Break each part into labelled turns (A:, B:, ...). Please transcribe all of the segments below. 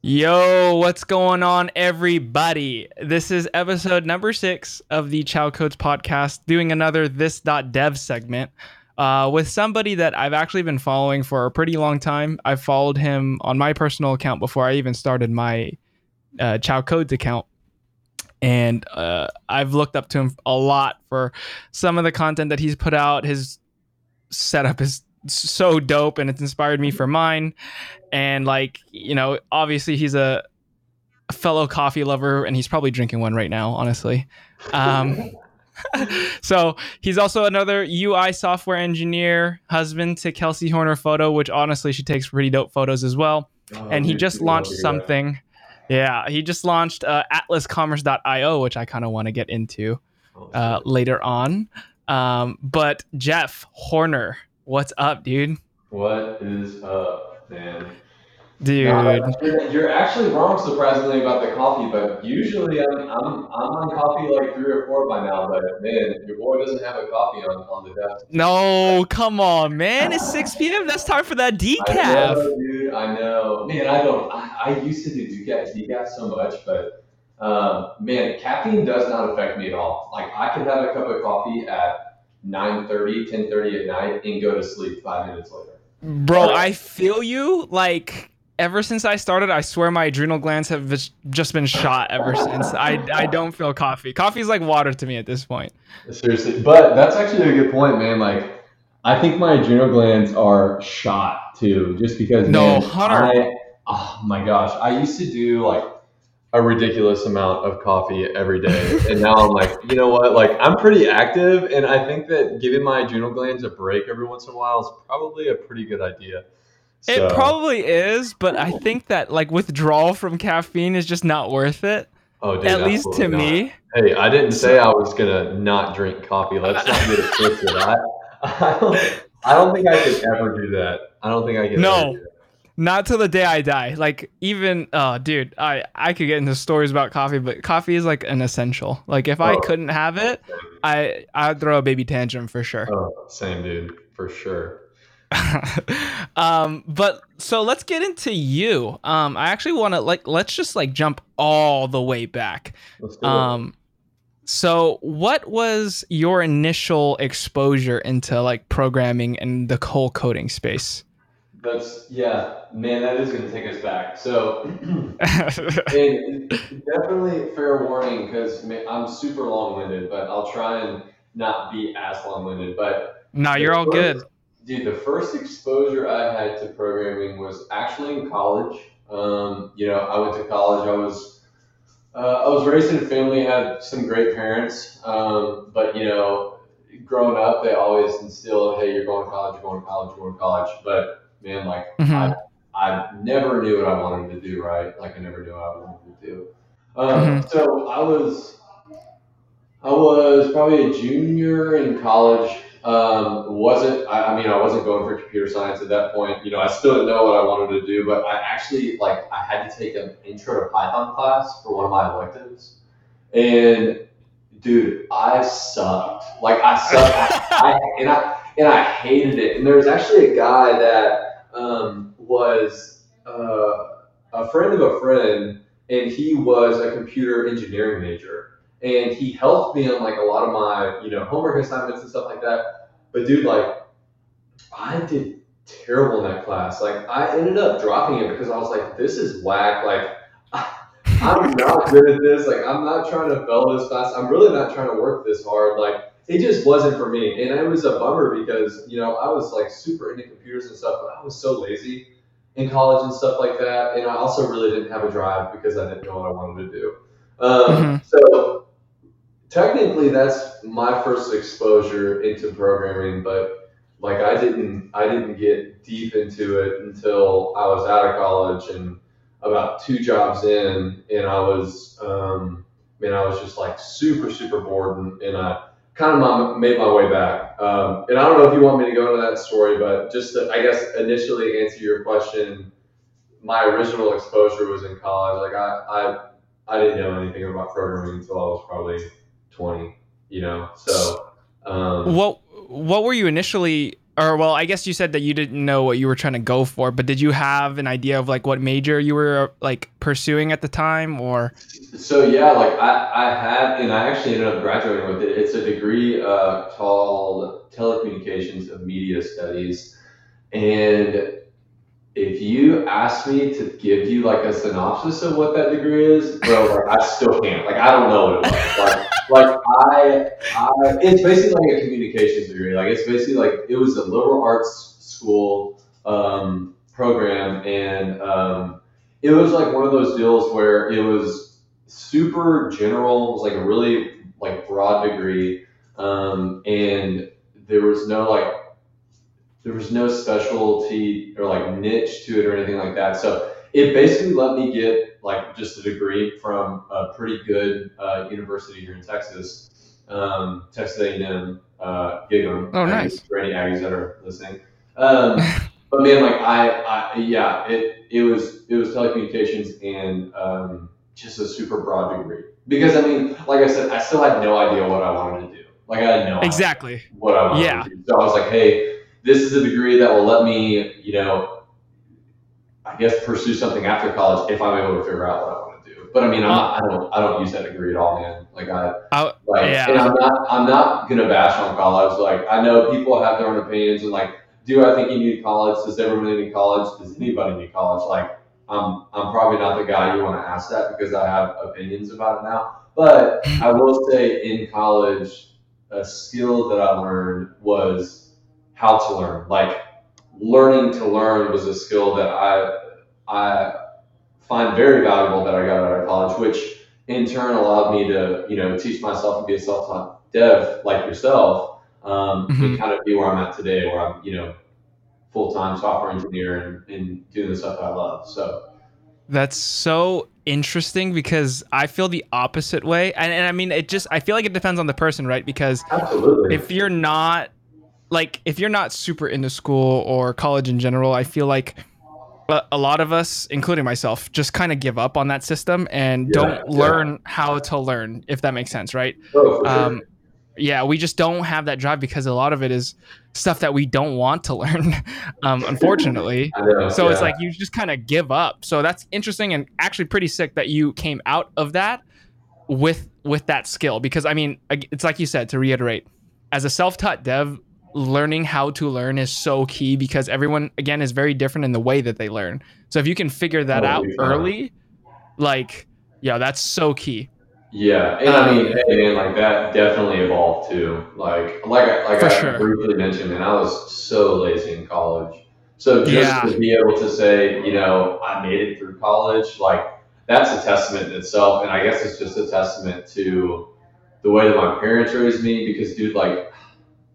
A: Yo, what's going on, everybody? This is episode number six of the Chau Codes podcast, doing another this.dev segment uh, with somebody that I've actually been following for a pretty long time. I followed him on my personal account before I even started my uh, Chau Codes account. And uh, I've looked up to him a lot for some of the content that he's put out. His setup is so dope and it's inspired me for mine. And like you know obviously he's a fellow coffee lover and he's probably drinking one right now honestly. Um, so he's also another ui software engineer husband to kelsey horner photo which honestly she takes pretty dope photos as well. Oh, and he just launched something. Yeah he just launched uh, atlascommerce.io which i kind of want to get into uh, later on. Um, but jeff horner What's up, dude?
B: What is up, man?
A: Dude,
B: no, you're, actually wrong, surprisingly, about the coffee. But usually, I'm, I'm I'm on coffee like three or four by now. But man, your boy doesn't have a coffee on, on the desk.
A: No, come on, man! It's six p.m. That's time for that decaf.
B: I know, dude. I know, man. I don't. I, I used to do decaf, decaf so much, but um, man, caffeine does not affect me at all. Like I can have a cup of coffee at 9.30, 10.30 at night and go to sleep five minutes later.
A: Bro, I feel you. Like, ever since I started, I swear my adrenal glands have just been shot ever since. I, I don't feel coffee. Coffee is like water to me at this point.
B: Seriously. But that's actually a good point, man. Like, I think my adrenal glands are shot too, just because.
A: No, man, Hunter.
B: I, oh my gosh. I used to do like a ridiculous amount of coffee every day. And now I'm like, you know what? Like, I'm pretty active. And I think that giving my adrenal glands a break every once in a while is probably a pretty good idea.
A: So. It probably is, but I think that like withdrawal from caffeine is just not worth it.
B: Oh, dude,
A: at least to
B: not.
A: me.
B: Hey, I didn't say I was gonna not drink coffee. Let's not get it twisted. I, I don't, I don't think I could ever do that. I don't think I could.
A: No, not till the day I die. Like even oh dude, I I could get into stories about coffee, but coffee is like an essential. Like if oh. I couldn't have it, I I'd throw a baby tantrum for sure.
B: Oh, same dude, for sure.
A: um but so let's get into you. Um I actually want to like let's just like jump all the way back. Um so what was your initial exposure into like programming and the whole coding space?
B: That's yeah, man. That is going to take us back. So, and definitely fair warning because I'm super long-winded, but I'll try and not be as long-winded. But
A: no, you're all good,
B: dude. The first exposure I had to programming was actually in college. Um, you know, I went to college. I was uh, I was raised in a family had some great parents, um, but you know, growing up, they always instilled, "Hey, you're going to college. You're going to college. You're going to college." But man, like mm-hmm. I, I never knew what I wanted to do, right? Like I never knew what I wanted to do. Um, mm-hmm. So I was, I was probably a junior in college. Um, wasn't I, I, mean I wasn't going for computer science at that point. You know, I still didn't know what I wanted to do, but I actually like I had to take an intro to Python class for one of my electives, and dude, I sucked. Like I sucked, I, and I and I hated it. And there was actually a guy that um, was uh, a friend of a friend, and he was a computer engineering major, and he helped me on like a lot of my you know homework assignments and stuff like that. But dude, like I did terrible in that class. Like I ended up dropping it because I was like, this is whack. Like I'm not good at this. Like I'm not trying to fail this class. I'm really not trying to work this hard. Like it just wasn't for me. And it was a bummer because, you know, I was like super into computers and stuff, but I was so lazy in college and stuff like that. And I also really didn't have a drive because I didn't know what I wanted to do. Um, mm-hmm. So technically that's my first exposure into programming, but like I didn't, I didn't get deep into it until I was out of college and about two jobs in and I was, um, man, I was just like super, super bored and, and I, kind of my, made my way back. Um, and I don't know if you want me to go into that story, but just to, I guess initially answer your question, my original exposure was in college. Like I, I, I didn't know anything about programming until I was probably 20, you know? So, um,
A: what, what were you initially or well, I guess you said that you didn't know what you were trying to go for, but did you have an idea of like what major you were like pursuing at the time, or?
B: So yeah, like I, I had, and I actually ended up graduating with it. It's a degree uh, called Telecommunications and Media Studies, and if you ask me to give you like a synopsis of what that degree is, bro, like I still can't. Like I don't know what it was. Like, like I, I, it's basically like a communications degree. Like it's basically like it was a liberal arts school um, program, and um, it was like one of those deals where it was super general. It was like a really like broad degree, um, and there was no like there was no specialty or like niche to it or anything like that. So it basically let me get like just a degree from a pretty good uh, university here in Texas, um, Texas A&M, uh, Gig'em.
A: Oh, nice.
B: For any Aggies that are listening. Um, but man, like I, I, yeah, it it was it was telecommunications and um, just a super broad degree. Because I mean, like I said, I still had no idea what I wanted to do. Like I had no
A: exactly
B: idea what I wanted
A: Yeah.
B: to do. So I was like, hey, this is a degree that will let me, you know, I guess pursue something after college if I'm able to figure out what I want to do. But I mean, I'm not, I don't, I don't use that degree at all, man. Like I,
A: Oh,
B: like,
A: yeah.
B: and I'm not, I'm not gonna bash on college. Like I know people have their own opinions, and like, do I think you need college? Does everyone need college? Does anybody need college? Like, I'm, I'm probably not the guy you want to ask that because I have opinions about it now. But I will say, in college, a skill that I learned was how to learn. Like, learning to learn was a skill that I, I find very valuable that I got out of college, which in turn allowed me to, you know, teach myself and be a self-taught dev like yourself, um,
A: Mhm.
B: and kind of be where I'm at today, where I'm, you know, full-time software engineer and, and doing the stuff I love. So,
A: That's so interesting because I feel the opposite way. And, and I mean, it just, I feel like it depends on the person, right? Because
B: absolutely.
A: if you're not, like, if you're not super into school or college in general, I feel like a, a lot of us, including myself, just kind of give up on that system and
B: Yeah,
A: don't
B: yeah.
A: learn how to learn, if that makes sense, right?
B: oh, sure.
A: Um, yeah, we just don't have that drive because a lot of it is stuff that we don't want to learn, um, unfortunately.
B: Know,
A: So it's like you just kind of give up. So that's interesting and actually pretty sick that you came out of that with with that skill because I mean it's like you said to reiterate as a self-taught dev learning how to learn is so key because everyone again is very different in the way that they learn. So if you can figure that
B: Oh,
A: out
B: yeah.
A: early like yeah, that's so key.
B: Yeah, and I mean,
A: Um,
B: hey man, like that definitely evolved too. Like, like, I- like I
A: sure.
B: briefly mentioned, and I was so lazy in college. So just
A: Yeah.
B: to be able to say, you know, I made it through college, like that's a testament in itself. And I guess it's just a testament to the way that my parents raised me. Because, dude, like,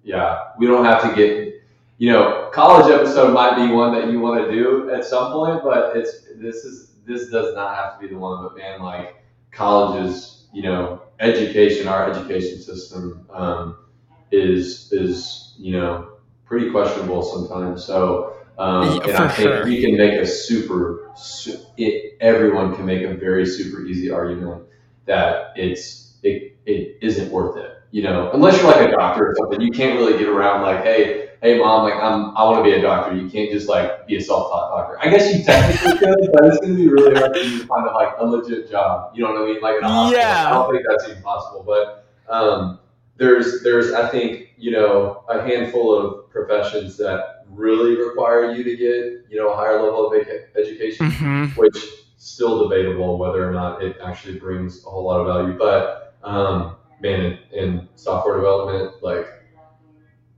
B: yeah, we don't have to get, you know, college episode might be one that you want to do at some point, but it's this is this does not have to be the one. But man, like college is, you know, education. Our education system um, is is you know pretty questionable sometimes. So. Um,
A: Yeah,
B: and I think
A: sure.
B: you can make a super, su- it, everyone can make a very super easy argument that it's it, it isn't worth it. You know, unless you're like a doctor or something, you can't really get around like, hey, hey, mom, like I'm, I want to be a doctor. You can't just like be a self-taught doctor. I guess you technically could, but it's going to be really hard for you to find a, like a legit job. You know what I mean? Like in a hospital.
A: Yeah.
B: I don't think that's even possible, but um, there's there's I think you know a handful of professions that really require you to get you know a higher level of edu- education
A: Mhm.
B: which still debatable whether or not it actually brings a whole lot of value. But um, man, in, in software development, like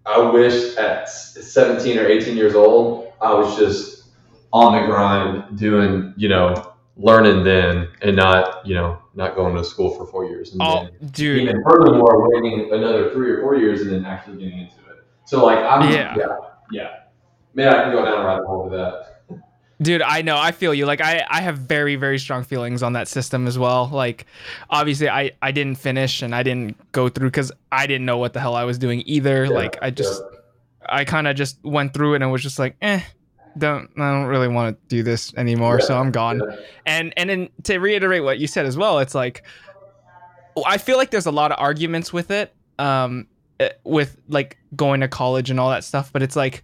B: I wish at 17 or 18 years old, I was just on the grind doing, you know, learning then and not, you know, not going to school for four years and
A: Oh,
B: then
A: dude.
B: even furthermore waiting another three or four years and then actually getting into it. So like I'm
A: Yeah.
B: yeah, yeah. Man, I can go down a rabbit hole with that.
A: Dude, I know. I feel you. Like I, I have very, very strong feelings on that system as well. Like, obviously, I, I didn't finish and I didn't go through because I didn't know what the hell I was doing either.
B: Yeah,
A: like, I just, I kind of just went through it and was just like, eh, don't, I don't really want to do this anymore.
B: Yeah,
A: so I'm gone.
B: Yeah.
A: And and then to reiterate what you said as well, it's like I feel like there's a lot of arguments with it. Um, uh, with like going to college and all that stuff, but it's like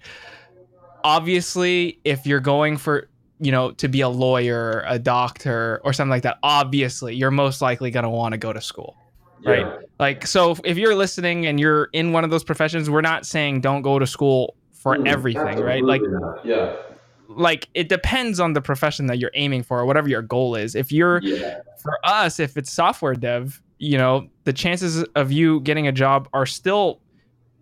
A: obviously if you're going for you know to be a lawyer, a doctor, or something like that, obviously you're most likely going to want to go to school. Right.
B: Yeah.
A: Like so if you're listening and you're in one of those professions, we're not saying don't go to school for
B: Mm,
A: everything, right? Like
B: not. yeah,
A: like it depends on the profession that you're aiming for or whatever your goal is. If you're
B: yeah,
A: for us, if it's software dev, you know, the chances of you getting a job are still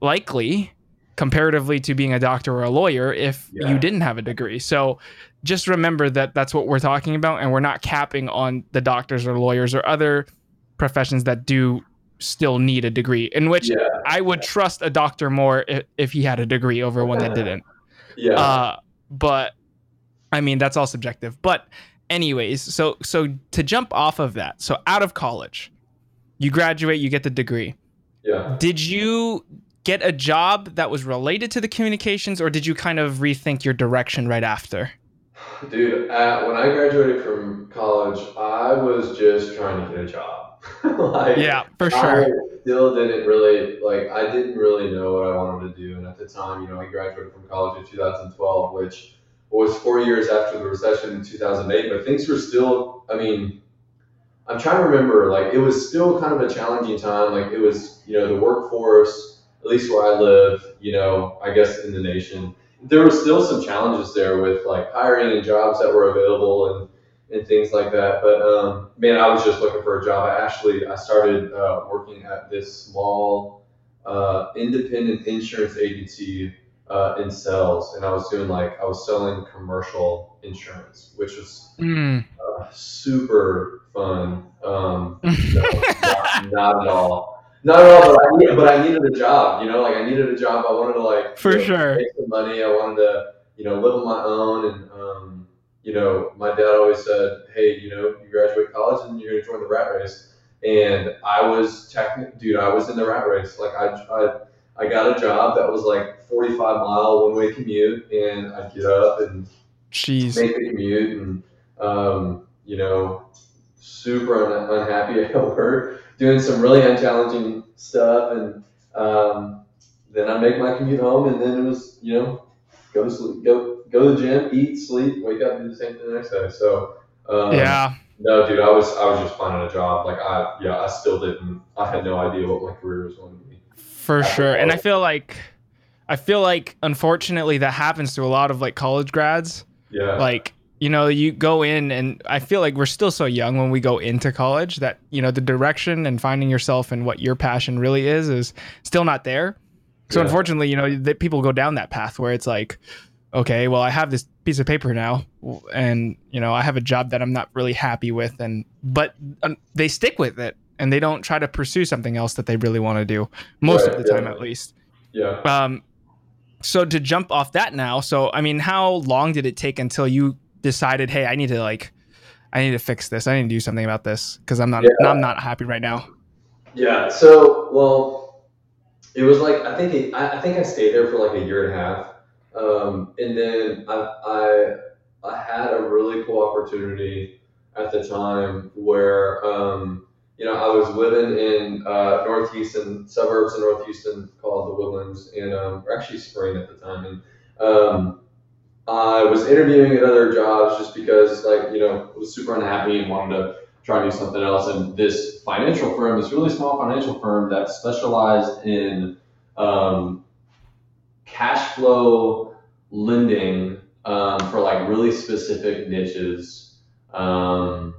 A: likely comparatively to being a doctor or a lawyer if
B: Yeah.
A: you didn't have a degree. So just remember that that's what we're talking about and we're not capping on the doctors or lawyers or other professions that do still need a degree in which
B: yeah,
A: I would trust a doctor more if, if he had a degree over one that didn't.
B: yeah.
A: Uh, but I mean that's all subjective. But anyways, so so to jump off of that, so out of college, you graduate, you get the degree.
B: yeah.
A: Did you get a job that was related to the communications, or did you kind of rethink your direction right after?
B: Dude, uh, when I graduated from college, I was just trying to get a job. like,
A: Yeah, for
B: I
A: sure.
B: still didn't really like. I didn't really know what I wanted to do, and at the time, you know, I graduated from college in 2012, which was four years after the recession in 2008. But things were still. I mean, I'm trying to remember. Like, it was still kind of a challenging time. Like, it was, you know, the workforce, at least where I live, you know, I guess in the nation, there were still some challenges there with like hiring and jobs that were available and and things like that. But um, man, I was just looking for a job. I actually I started uh, working at this small uh, independent insurance agency uh, in sales, and I was doing like I was selling commercial insurance, which was
A: Mm.
B: uh, super fun. Um, no, not, not at all. Not at all. But I, needed, but I needed a job. You know, like I needed a job. I wanted to like
A: For
B: you know,
A: sure.
B: make some money. I wanted to you know live on my own. And um, you know, my dad always said, "Hey, you know, you graduate college and you're gonna join the rat race." And I was technic, dude. I was in the rat race. Like I, I, I got a job that was like 45 mile one way commute, and I'd get up and
A: Jeez.
B: make the commute and um, you know super un- unhappy at work doing some really unchallenging stuff and um, then i make my commute home and then it was you know go to sleep go go to the gym eat sleep wake up do the same thing the next day so um,
A: Yeah.
B: no dude i was i was just finding a job like i yeah i still didn't i had no idea what my career was going to be
A: For sure. And I feel like I feel like unfortunately that happens to a lot of like college grads.
B: yeah
A: Like, you know, you go in and I feel like we're still so young when we go into college that, you know, the direction and finding yourself and what your passion really is is still not there. So
B: Yeah.
A: unfortunately, you know, that people go down that path where it's like, okay, well, I have this piece of paper now and, you know, I have a job that I'm not really happy with and but um, they stick with it and they don't try to pursue something else that they really want to do most
B: Right,
A: of the time at least.
B: yeah
A: Um, so to jump off that now, so I mean, how long did it take until you decided, hey, I need to like, I need to fix this. I need to do something about this because I'm not,
B: Yeah.
A: I'm not happy right now.
B: Yeah. So, well, it was like I think it, I, I think I stayed there for like a year and a half, um, and then I, I I had a really cool opportunity at the time where um, you know I was living in uh, North Houston, suburbs of North Houston called the Woodlands, and um, or actually Spring at the time, and um, I was interviewing at other jobs just because like you know was super unhappy and wanted to try to do something else. And this financial firm, this really small financial firm that specialized in um, cash flow lending um, for like really specific niches. Um,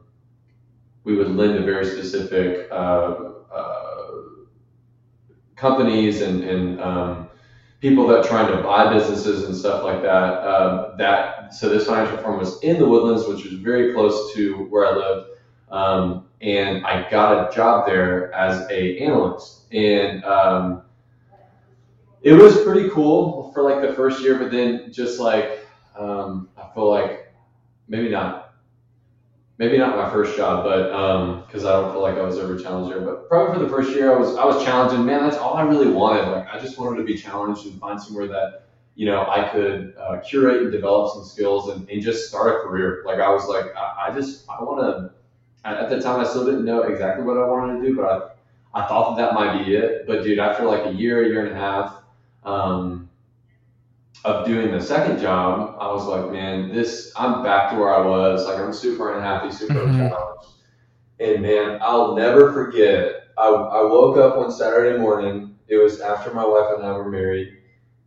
B: we would lend to very specific uh, uh, companies and, and um, people that trying to buy businesses and stuff like that. Um, that so this financial firm was in the Woodlands, which was very close to where I lived. Um, and I got a job there as a analyst, and um, it was pretty cool for like the first year. But then just like um, I feel like maybe not, maybe not my first job, but because I don't feel like I was ever challenged there. But probably for the first year, I was I was challenged, and man, that's all I really wanted. Like I just wanted to be challenged and find somewhere that you know I could uh, curate and develop some skills and, and just start a career. Like I was like I, I just I want to at the time I still didn't know exactly what I wanted to do, but I thought that that might be it. But dude, after like a year, a year and a half um, of doing the second job, I was like, man, this I'm back to where I was. Like I'm super unhappy, super
A: Mhm.
B: challenged. And man, I'll never forget. I, I woke up one Saturday morning. It was after my wife and I were married,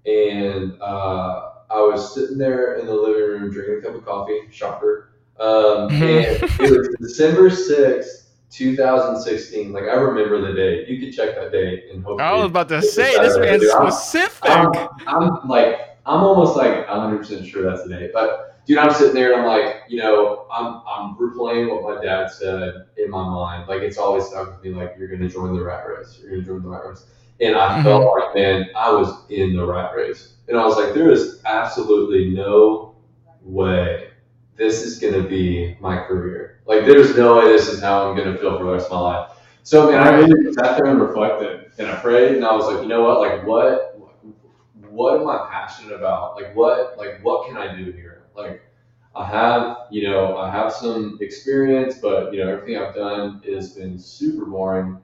B: and uh, I was sitting there in the living room drinking a cup of coffee. Shocker. Um, and it was December sixth, two thousand sixteen. Like I remember the day. You could check that date and hopefully.
A: I was about to say this man's
B: I'm-
A: specific.
B: I'm, I'm like, I'm almost like 100% sure that's the date. But dude, I'm sitting there and I'm like, you know, I'm, I'm replaying what my dad said in my mind. Like it's always stuck with me. Like you're gonna join the rat race. You're gonna join the rat race. And I
A: Mhm.
B: felt like, man, I was in the rat race. And I was like, there is absolutely no way this is gonna be my career. Like there's no way this is how I'm gonna feel for the rest of my life. So man, I really sat there and reflected and I prayed and I was like, you know what? Like what what am I passionate about? Like what like what can I do here? Like I have, you know, I have some experience, but you know, everything I've done has been super boring.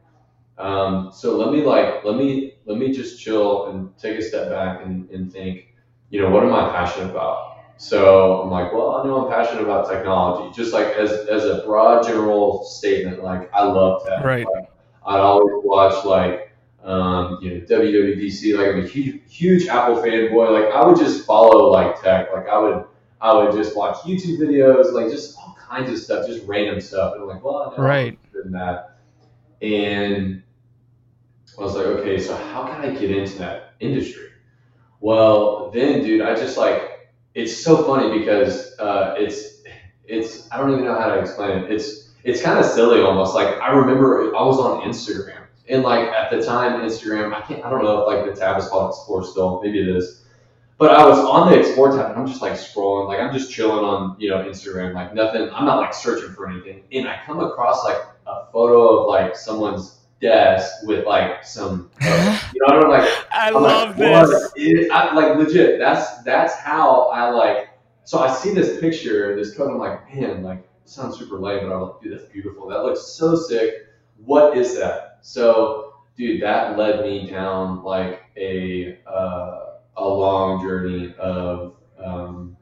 B: Um, so let me like let me let me just chill and take a step back and, and think, you know, what am I passionate about? So I'm like, well, I know I'm passionate about technology. Just like as as a broad general statement, like I love tech.
A: Right.
B: Like, I'd always watch like um, you know WWDC. Like I'm a huge huge Apple fanboy. Like I would just follow like tech. Like I would I would just watch YouTube videos, like just all kinds of stuff, just random stuff. And I'm like, well,
A: Right.
B: In that. And I was like, okay, so how can I get into that industry? Well, then, dude, I just like it's so funny because uh, it's it's I don't even know how to explain it. It's it's kind of silly almost. Like I remember I was on Instagram and like at the time Instagram I can't I don't know if like the tab is called Explore still maybe it is. But I was on the Explore tab and I'm just like scrolling like I'm just chilling on you know Instagram like nothing I'm not like searching for anything and I come across like a photo of like someone's desk with like some uh, you know I'm like
A: I
B: I'm
A: love
B: like,
A: this.
B: is- I, like legit. That's that's how I like. So I see this picture, this code. I'm like, man, like sounds super lame, but I'm like, dude, that's beautiful. That looks so sick. What is that? So, dude, that led me down like a uh, a long journey of um,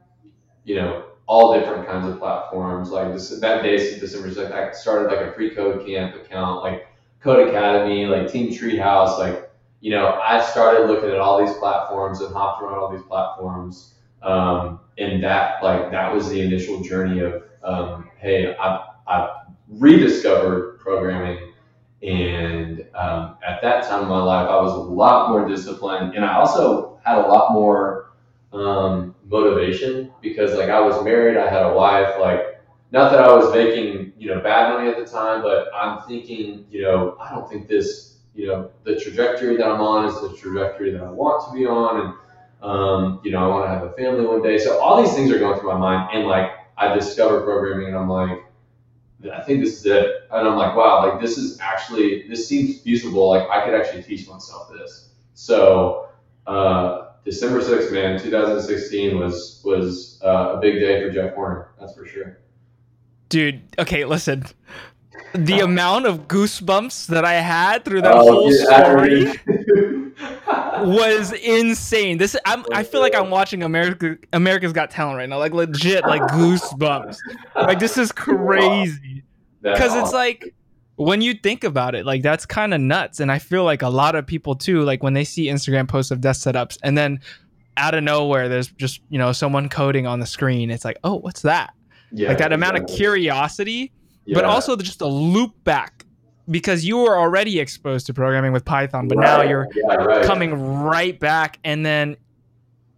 B: you know all different kinds of platforms. Like this, that day, December 2nd, I started like a free code camp account, like Codecademy, like Team Treehouse, like you know, I started looking at all these platforms and hopped around all these platforms. Um, and that, like, that was the initial journey of, um, hey, I, I rediscovered programming. And um, at that time in my life, I was a lot more disciplined. And I also had a lot more um, motivation because, like, I was married, I had a wife, like, not that I was making, you know, bad money at the time, but I'm thinking, you know, I don't think this you know the trajectory that I'm on is the trajectory that I want to be on, and um, you know I want to have a family one day. So all these things are going through my mind, and like I discover programming, and I'm like, I think this is it, and I'm like, wow, like this is actually this seems feasible. Like I could actually teach myself this. So uh, December sixth, man, 2016 was was uh, a big day for Jeff Horner. That's for sure.
A: Dude, okay, listen. The amount of goosebumps that I had through that
B: Oh,
A: whole
B: I
A: story was insane. This I'm, I feel like I'm watching America America's Got Talent right now. Like legit like goosebumps. Like this is crazy. Cuz it's like when you think about it, like that's kind of nuts and I feel like a lot of people too like when they see Instagram posts of desk setups and then out of nowhere there's just, you know, someone coding on the screen. It's like, "Oh, what's that?"
B: yeah,
A: like that amount of curiosity but also just a loop back because you were already exposed to programming with Python, but now you're
B: Yeah, right.
A: coming right back, and then,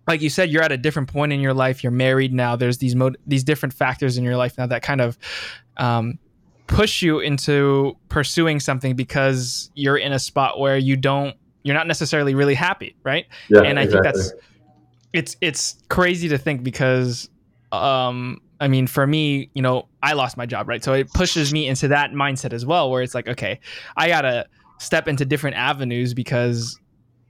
A: like you said, you're at a different point in your life. You're married now. There's these mo- these different factors in your life now that kind of um, push you into pursuing something because you're in a spot where you don't, you're not necessarily really happy, right?
B: Yeah,
A: and I
B: exactly.
A: think that's it's it's crazy to think because um I mean for me, you know, I lost my job, right? So it pushes me into that mindset as well where it's like, okay, I got to step into different avenues because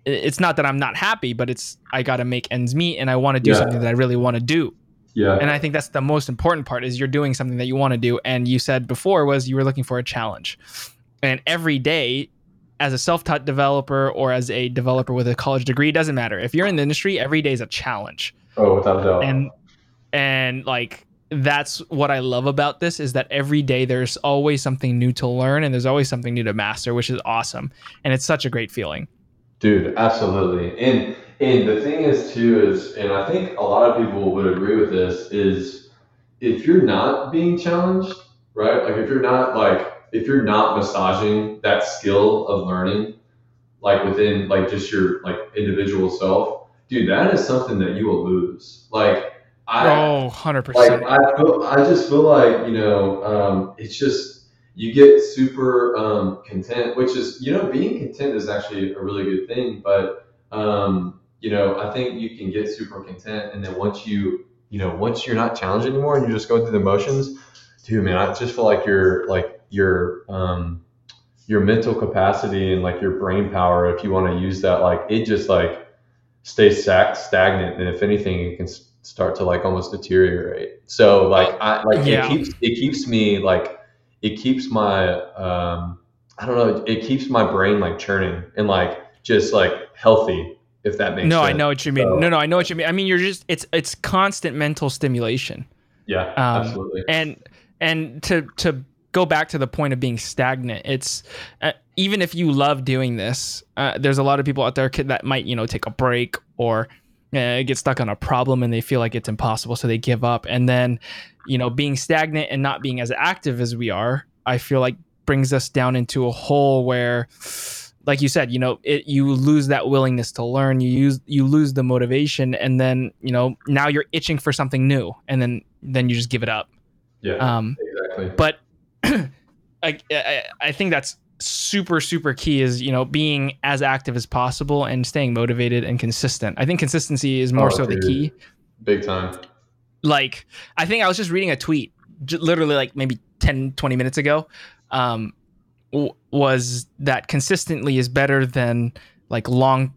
A: it's not that I'm not happy, but it's I got to make ends meet and I want to do
B: Yeah.
A: something that I really want to do.
B: Yeah.
A: And I think that's the most important part is you're doing something that you want to do and you said before was you were looking for a challenge. And every day as a self-taught developer or as a developer with a college degree, doesn't matter. If you're in the industry, every day is a challenge.
B: Oh, without a doubt.
A: And and like that's what I love about this is that every day there's always something new to learn and there's always something new to master, which is awesome. And it's such a great feeling.
B: Dude, absolutely. And and the thing is too is and I think a lot of people would agree with this is if you're not being challenged, right? Like if you're not like if you're not massaging that skill of learning like within like just your like individual self, dude, that is something that you will lose. Like I
A: oh, 100%.
B: like I feel I just feel like, you know, um, it's just you get super um, content, which is, you know, being content is actually a really good thing. But, um, you know, I think you can get super content. And then once you, you know, once you're not challenged anymore and you're just going through the motions, dude, man, I just feel like your, like your, um, your mental capacity and like your brain power, if you want to use that, like it just like stays stack, stagnant. And if anything, it can start to like almost deteriorate. So like, I, like
A: Yeah.
B: it keeps, it keeps me like, it keeps my um I don't know, it keeps my brain like churning and like just like healthy, if that makes
A: no,
B: sense.
A: I know what you mean.
B: So-
A: No, no, I know what you mean. I mean, you're just it's it's constant mental stimulation.
B: Yeah,
A: Um,
B: absolutely.
A: and and to to go back to the point of being stagnant it's uh, even if you love doing this uh, there's a lot of people out there that might you know take a break or uh, get stuck on a problem and they feel like it's impossible so they give up and then you know being stagnant and not being as active as we are i feel like brings us down into a hole where like you said you know it you lose that willingness to learn you use you lose the motivation and then you know now you're itching for something new and then then you just give it up
B: yeah,
A: um,
B: exactly.
A: but I, I I think that's super super key is you know being as active as possible and staying motivated and consistent. I think consistency is more
B: Oh,
A: so the key.
B: Big time.
A: Like I think I was just reading a tweet j- literally like maybe 10 20 minutes ago um w- was that consistently is better than like long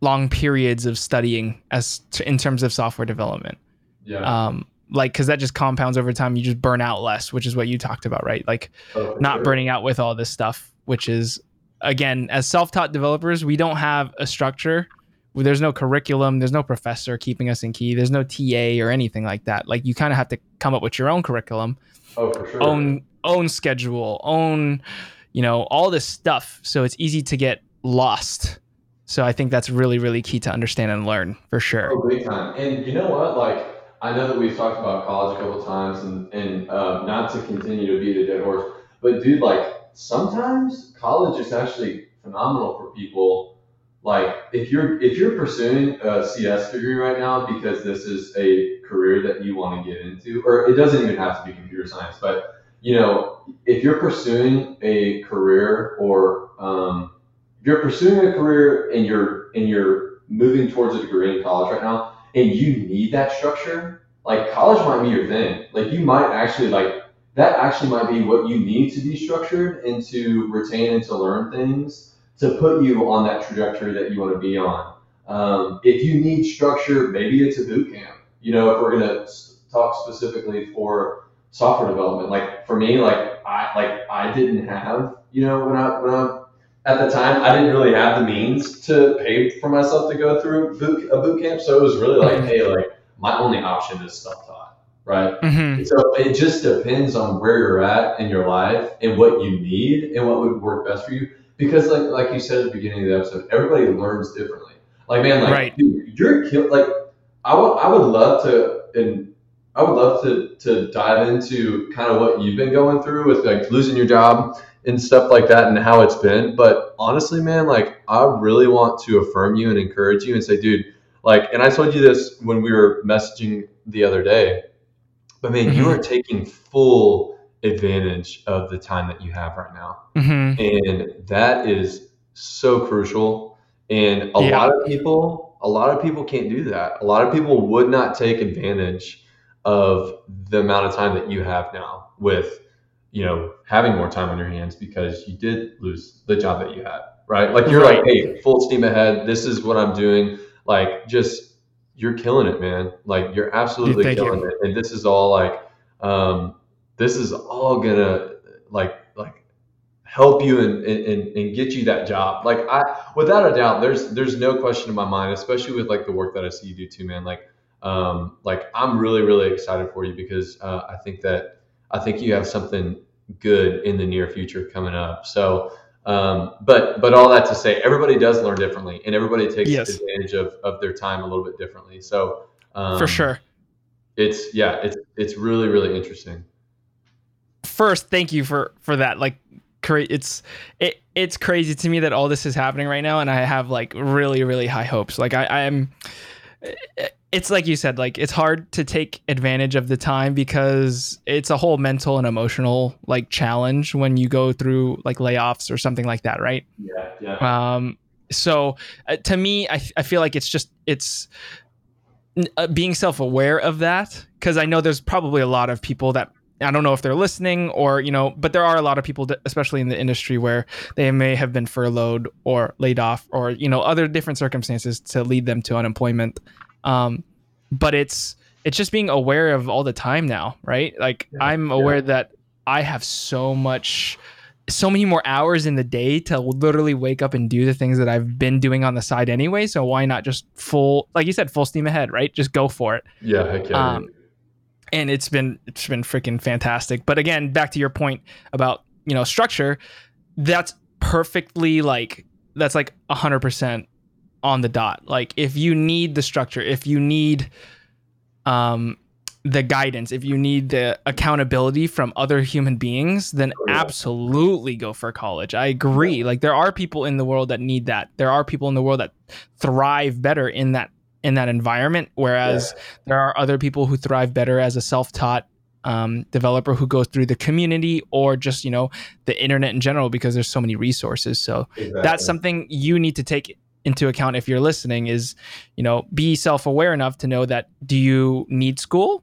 A: long periods of studying as to, in terms of software development.
B: Yeah.
A: um like because that just compounds over time. You just burn out less which is what you talked about right? Like
B: Oh,
A: not
B: sure.
A: burning out with all this stuff which is again as self-taught developers we don't have a structure. There's no curriculum. There's no professor keeping us in key. There's no ta or anything like that. Like you kind of have to come up with your own curriculum
B: Oh, for sure.
A: own own schedule own you know all this stuff so it's easy to get lost so i think that's really really key to understand and learn for sure
B: Oh, big time. And you know what? Like, I know that we've talked about college a couple times, and and uh, not to continue to beat a dead horse, but dude, like sometimes college is actually phenomenal for people. Like, if you're if you're pursuing a CS degree right now because this is a career that you want to get into, or it doesn't even have to be computer science, but you know, if you're pursuing a career or um, if you're pursuing a career and you're and you're moving towards a degree in college right now and you need that structure like college might be your thing. Like you might actually like that actually might be what you need to be structured and to retain and to learn things to put you on that trajectory that you want to be on. Um, if you need structure maybe it's a boot camp. You know if we're to talk specifically for software development like for me like i like i didn't have you know when i when i at the time, I didn't really have the means to pay for myself to go through boot, a boot camp. So it was really like, hey, like my only option is self taught, right?
A: hmm
B: So it just depends on where you're at in your life and what you need and what would work best for you. Because like like you said at the beginning of the episode, everybody learns differently. Like man, like
A: Right.
B: dude, you're like I would I would love to and I would love to to dive into kind of what you've been going through with like losing your job and stuff like that and how it's been. But honestly, man, like I really want to affirm you and encourage you and say, dude, like, and I told you this when we were messaging the other day, but man, you
A: Mhm.
B: are taking full advantage of the time that you have right now.
A: hmm
B: And that is so crucial. And a
A: Yeah.
B: lot of people, a lot of people can't do that. A lot of people would not take advantage of the amount of time that you have now with, you know, having more time on your hands because you did lose the job that you had, right? Like you're like, hey, full steam ahead. This is what I'm doing. Like, just you're killing it, man. Like you're absolutely
A: you.
B: killing it. And this is all like, um, this is all gonna like like help you and, and, and get you that job. Like I, without a doubt, there's there's no question in my mind, especially with like the work that I see you do too, man. Like um, like I'm really really excited for you because uh, I think that I think you have something good in the near future coming up. So. Um, but but all that to say, everybody does learn differently, and everybody takes yes. advantage of, of their time a little bit differently. So
A: um, for sure,
B: it's yeah, it's it's really really interesting.
A: First, thank you for for that. Like it's it it's crazy to me that all this is happening right now, and I have like really really high hopes. Like I I am. It's like you said, like it's hard to take advantage of the time because it's a whole mental and emotional like challenge when you go through like layoffs or something like that, right?
B: Yeah, yeah.
A: Um, so uh, to me, I, I feel like it's just it's uh, being self-aware of that because I know there's probably a lot of people that I don't know if they're listening or, you know, but there are a lot of people, especially in the industry, where they may have been furloughed or laid off or, you know, other different circumstances to lead them to unemployment. Um, but it's, it's just being aware of all the time now, right? Like yeah, I'm aware yeah. that I have so much, so many more hours in the day to literally wake up and do the things that I've been doing on the side anyway. So why not just full, like you said, full steam ahead, right? Just go for it.
B: Yeah, heck yeah. Um,
A: and it's been it's been freaking fantastic. But again, back to your point about you know structure, that's perfectly like that's like hundred percent on the dot. Like if you need the structure, if you need um the guidance, if you need the accountability from other human beings, then oh, absolutely go for college. I agree. Like there are people in the world that need that. There are people in the world that thrive better in that in that environment. Whereas yeah. there are other people who thrive better as a self-taught um, developer who goes through the community or just you know the internet in general because there's so many resources. So exactly. that's something you need to take into account if you're listening. Is you know be self-aware enough to know that do you need school?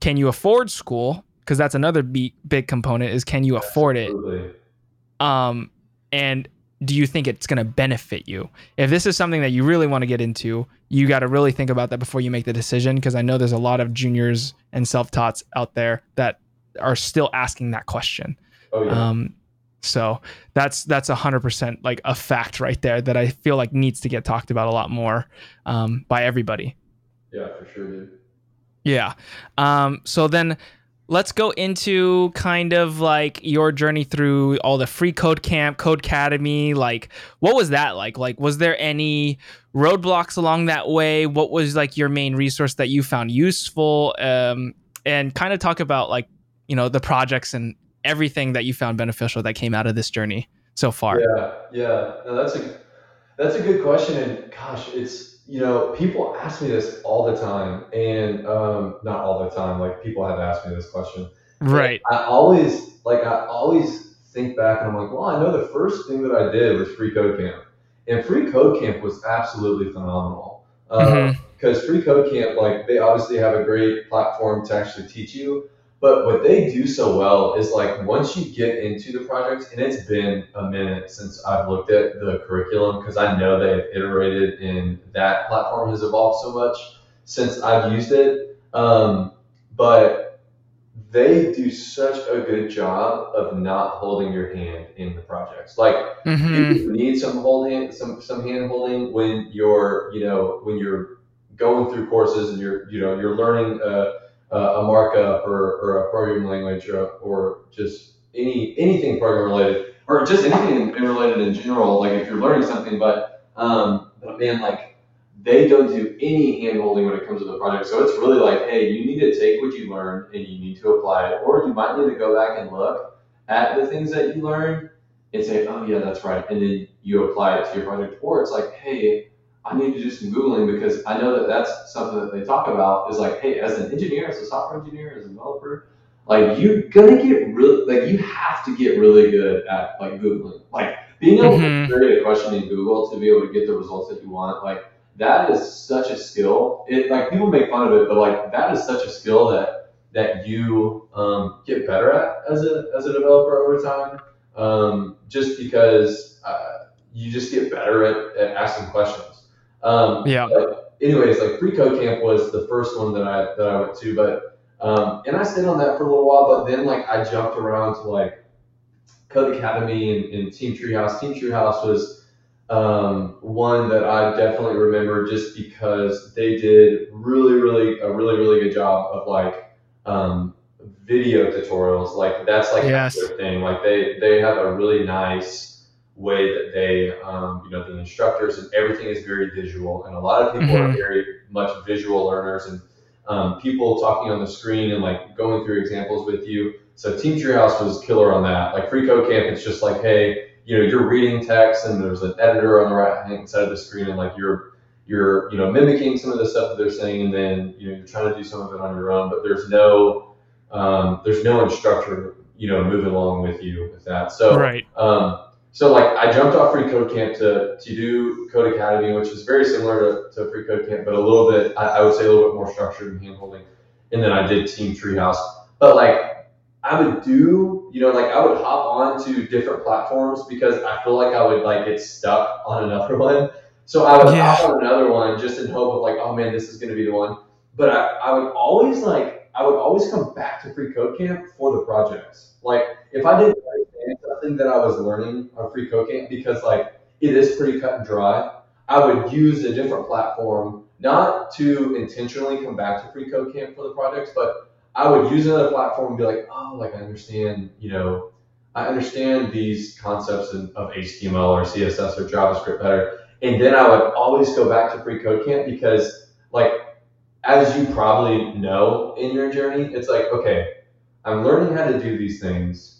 A: Can you afford school? Because that's another big big component is can you afford Absolutely. it? Um, and do you think it's going to benefit you? If this is something that you really want to get into, you got to really think about that before you make the decision because I know there's a lot of juniors and self-taughts out there that are still asking that question.
B: Oh yeah. Um,
A: so that's that's a hundred percent like a fact right there that I feel like needs to get talked about a lot more um, by everybody.
B: Yeah, for sure, dude.
A: Yeah. Um, so then let's go into kind of like your journey through all the free code camp Codecademy like what was that like like was there any roadblocks along that way what was like your main resource that you found useful um, and kind of talk about like you know the projects and everything that you found beneficial that came out of this journey so far
B: yeah yeah no, that's a that's a good question and gosh it's you know, people ask me this all the time, and um, not all the time. Like people have asked me this question.
A: Right.
B: I always like I always think back, and I'm like, well, I know the first thing that I did was Free Code Camp, and Free Code Camp was absolutely phenomenal. Because uh, mm-hmm. Free Code Camp, like they obviously have a great platform to actually teach you but what they do so well is like once you get into the project, and it's been a minute since I've looked at the curriculum because I know they've iterated and that platform has evolved so much since I've used it. Um, but they do such a good job of not holding your hand in the projects. Like mm-hmm. you need some holding, some some hand holding when you're you know when you're going through courses and you're you know you're learning. Uh, uh, a markup or, or a programming language or, or just any anything program related or just anything related in general. Like if you're learning something, but um, but man, like they don't do any hand holding when it comes to the project. So it's really like, hey, you need to take what you learned and you need to apply it, or you might need to go back and look at the things that you learned and say, oh yeah, that's right, and then you apply it to your project. Or it's like, hey, I need to do some Googling because I know that that's something that they talk about is like, hey, as an engineer, as a software engineer, as a developer, like you're gonna get really, like you have to get really good at like Googling. Like being able mm-hmm. to create a question in Google to be able to get the results that you want, like that is such a skill. It like people make fun of it, but like that is such a skill that that you um, get better at as a as a developer over time. Um, just because uh, you just get better at, at asking questions. Um,
A: yeah.
B: anyways, like Free Code Camp was the first one that I that I went to, but um, and I stayed on that for a little while, but then like I jumped around to like Codecademy and, and Team Treehouse. Team Treehouse was um, one that I definitely remember just because they did really, really a really, really good job of like um, video tutorials. Like that's like
A: Yes.
B: their thing. Like they they have a really nice way that they um, you know the instructors and everything is very visual and a lot of people are
A: Mhm.
B: very much visual learners and um, people talking on the screen and like going through examples with you. So Team Treehouse was killer on that. Like Free Code Camp, it's just like, hey, you know, you're reading text and there's an editor on the right hand side of the screen and like you're you're you know mimicking some of the stuff that they're saying and then you know you're trying to do some of it on your own, but there's no um, there's no instructor you know moving along with you with that. So
A: right.
B: um, so like I jumped off Free Code Camp to, to do Codecademy, which is very similar to, to Free Code Camp, but a little bit I, I would say a little bit more structured and handholding. And then I did Team Treehouse. But like I would do, you know, like I would hop on to different platforms because I feel like I would like get stuck on another one. So I would
A: Yeah.
B: hop on another one just in hope of like, oh man, this is gonna be the one. But I, I would always like I would always come back to Free Code Camp for the projects. Like if I understand something that I was learning on Free Code Camp because like it is pretty cut and dry, I would use a different platform not to intentionally come back to Free Code Camp for the projects, but I would use another platform and be like, oh, like I understand, you know, I understand these concepts in, of HTML or CSS or JavaScript better. And then I would always go back to Free Code Camp because, like, as you probably know in your journey, it's like, okay, I'm learning how to do these things.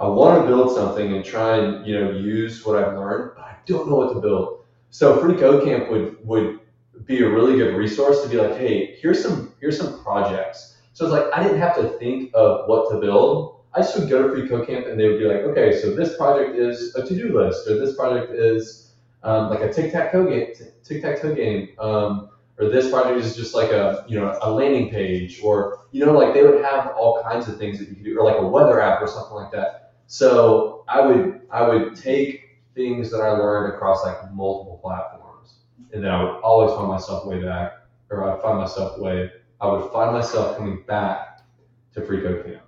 B: I want to build something and try and you know use what I've learned, but I don't know what to build. So Free Code Camp would would be a really good resource to be like, hey, here's some here's some projects. So it's like I didn't have to think of what to build. I just would go to Free Code Camp and they would be like, okay, so this project is a to-do list, or this project is um, like a tic-tac-toe game, tic-tac-toe game, um, or this project is just like a you know a landing page, or you know like they would have all kinds of things that you could do, or like a weather app or something like that. So I would I would take things that I learned across like multiple platforms, and then I would always find myself way back, or I'd find myself way I would find myself coming back to Free Code Camp.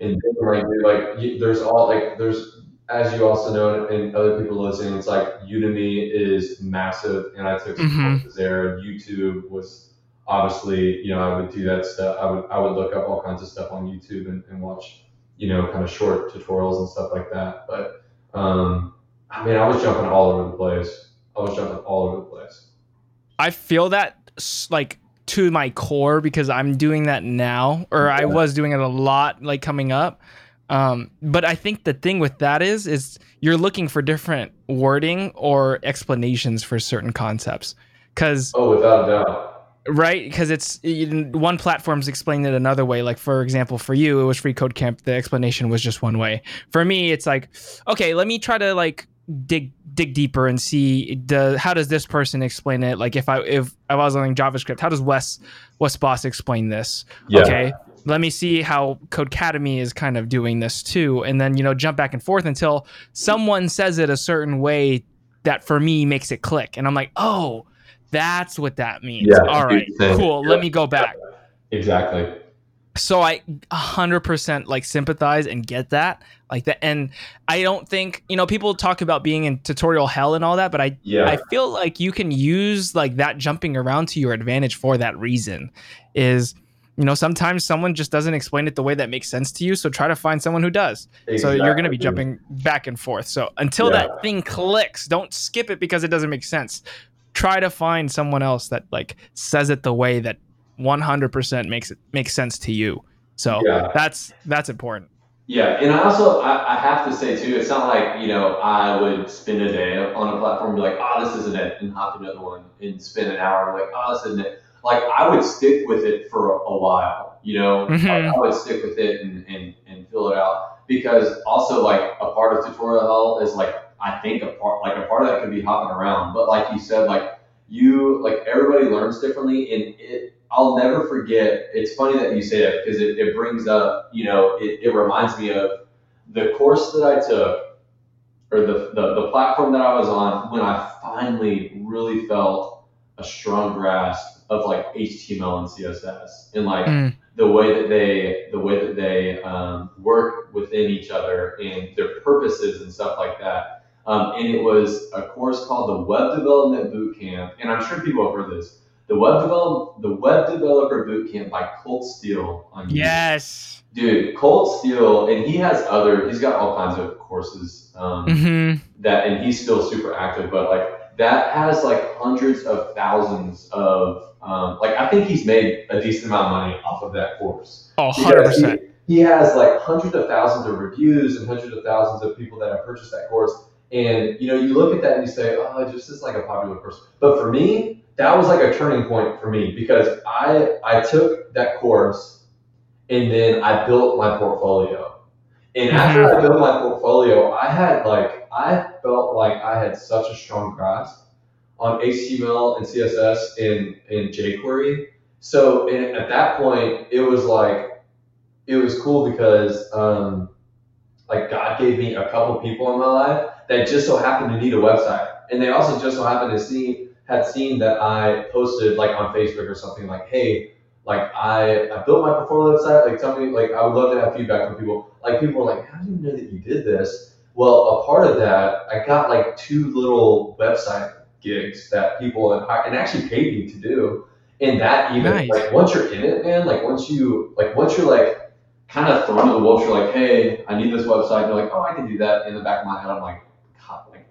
B: And then like, like you, there's all like there's as you also know and other people listening, it's like Udemy is massive, and I took some
A: Mhm.
B: courses there. YouTube was obviously you know I would do that stuff. I would I would look up all kinds of stuff on YouTube and, and watch you know kind of short tutorials and stuff like that. But um, I mean I was jumping all over the place. I was jumping all over the place.
A: I feel that like to my core because I'm doing that now, or I was doing it a lot, like coming up. Um, but I think the thing with that is, is you're looking for different wording or explanations for certain concepts, because
B: Oh, without a doubt.
A: Right, because it's one platform's explaining it another way. Like for example, for you, it was Free Code Camp. The explanation was just one way. For me, it's like, okay, let me try to like dig dig deeper and see the how does this person explain it like if i if, if i was learning javascript how does wes wes bos explain this okay let me see how codecademy is kind of doing this too and then you know jump back and forth until someone says it a certain way that for me makes it click and i'm like oh that's what that means
B: Yeah,
A: all right cool
B: Yeah.
A: let me go back
B: Exactly.
A: so I 100% like sympathize and get that like that and I don't think you know people talk about being in tutorial hell and all that but I
B: Yeah.
A: I feel like you can use like that jumping around to your advantage for that reason is you know sometimes someone just doesn't explain it the way that makes sense to you so try to find someone who does so you're going to be jumping back and forth so until
B: Yeah.
A: that thing clicks don't skip it because it doesn't make sense try to find someone else that like says it the way that 100% makes it makes sense to you so
B: Yeah.
A: that's that's important
B: Yeah, and I also I, I have to say too, it's not like you know I would spend a day on a platform and be like, oh, this isn't it, and hop to another one and spend an hour and like, oh, this isn't it. Like I would stick with it for a, a while, you know.
A: Mhm.
B: Like, I would stick with it and, and and fill it out because also like a part of tutorial hell is like I think a part like a part of that could be hopping around, but like you said, like you like everybody learns differently and it I'll never forget. It's funny that you say that because it, it brings up, you know, it, it reminds me of the course that I took or the, the, the platform that I was on when I finally really felt a strong grasp of like HTML and CSS and like
A: Mm.
B: the way that they the way that they um, work within each other and their purposes and stuff like that. Um, and it was a course called the Web Development Bootcamp, and I'm sure people have heard this. The Web Develop the Web Developer Bootcamp by Colt Steele on YouTube.
A: Yes.
B: Dude, Colt Steele, and he has other. He's got all kinds of courses um,
A: Mm-hmm.
B: that, and he's still super active. But like that has like hundreds of thousands of um, like I think he's made a decent amount of money off of that course.
A: Oh, 100%.
B: He, he has like hundreds of thousands of reviews and hundreds of thousands of people that have purchased that course. And you know, you look at that and you say, "Oh, just is like a popular person. But for me, that was like a turning point for me because I I took that course and then I built my portfolio. And after I built my portfolio, I had like I felt like I had such a strong grasp on HTML and CSS and, and jQuery. So and at that point, it was like it was cool because um, like God gave me a couple people in my life that just so happened to need a website, and they also just so happened to see had seen that I posted like on Facebook or something like, hey, like I, I built my portfolio website. Like tell me, like I would love to have feedback from people. Like people were like, how do you know that you did this? Well, a part of that, I got like two little website gigs that people had hired and actually paid me to do. And that even
A: Nice.
B: like once you're in it, man, like once you like once you're like kind of thrown to the wolves, you're like, hey, I need this website. And you're like, oh, I can do that. In the back of my head, I'm like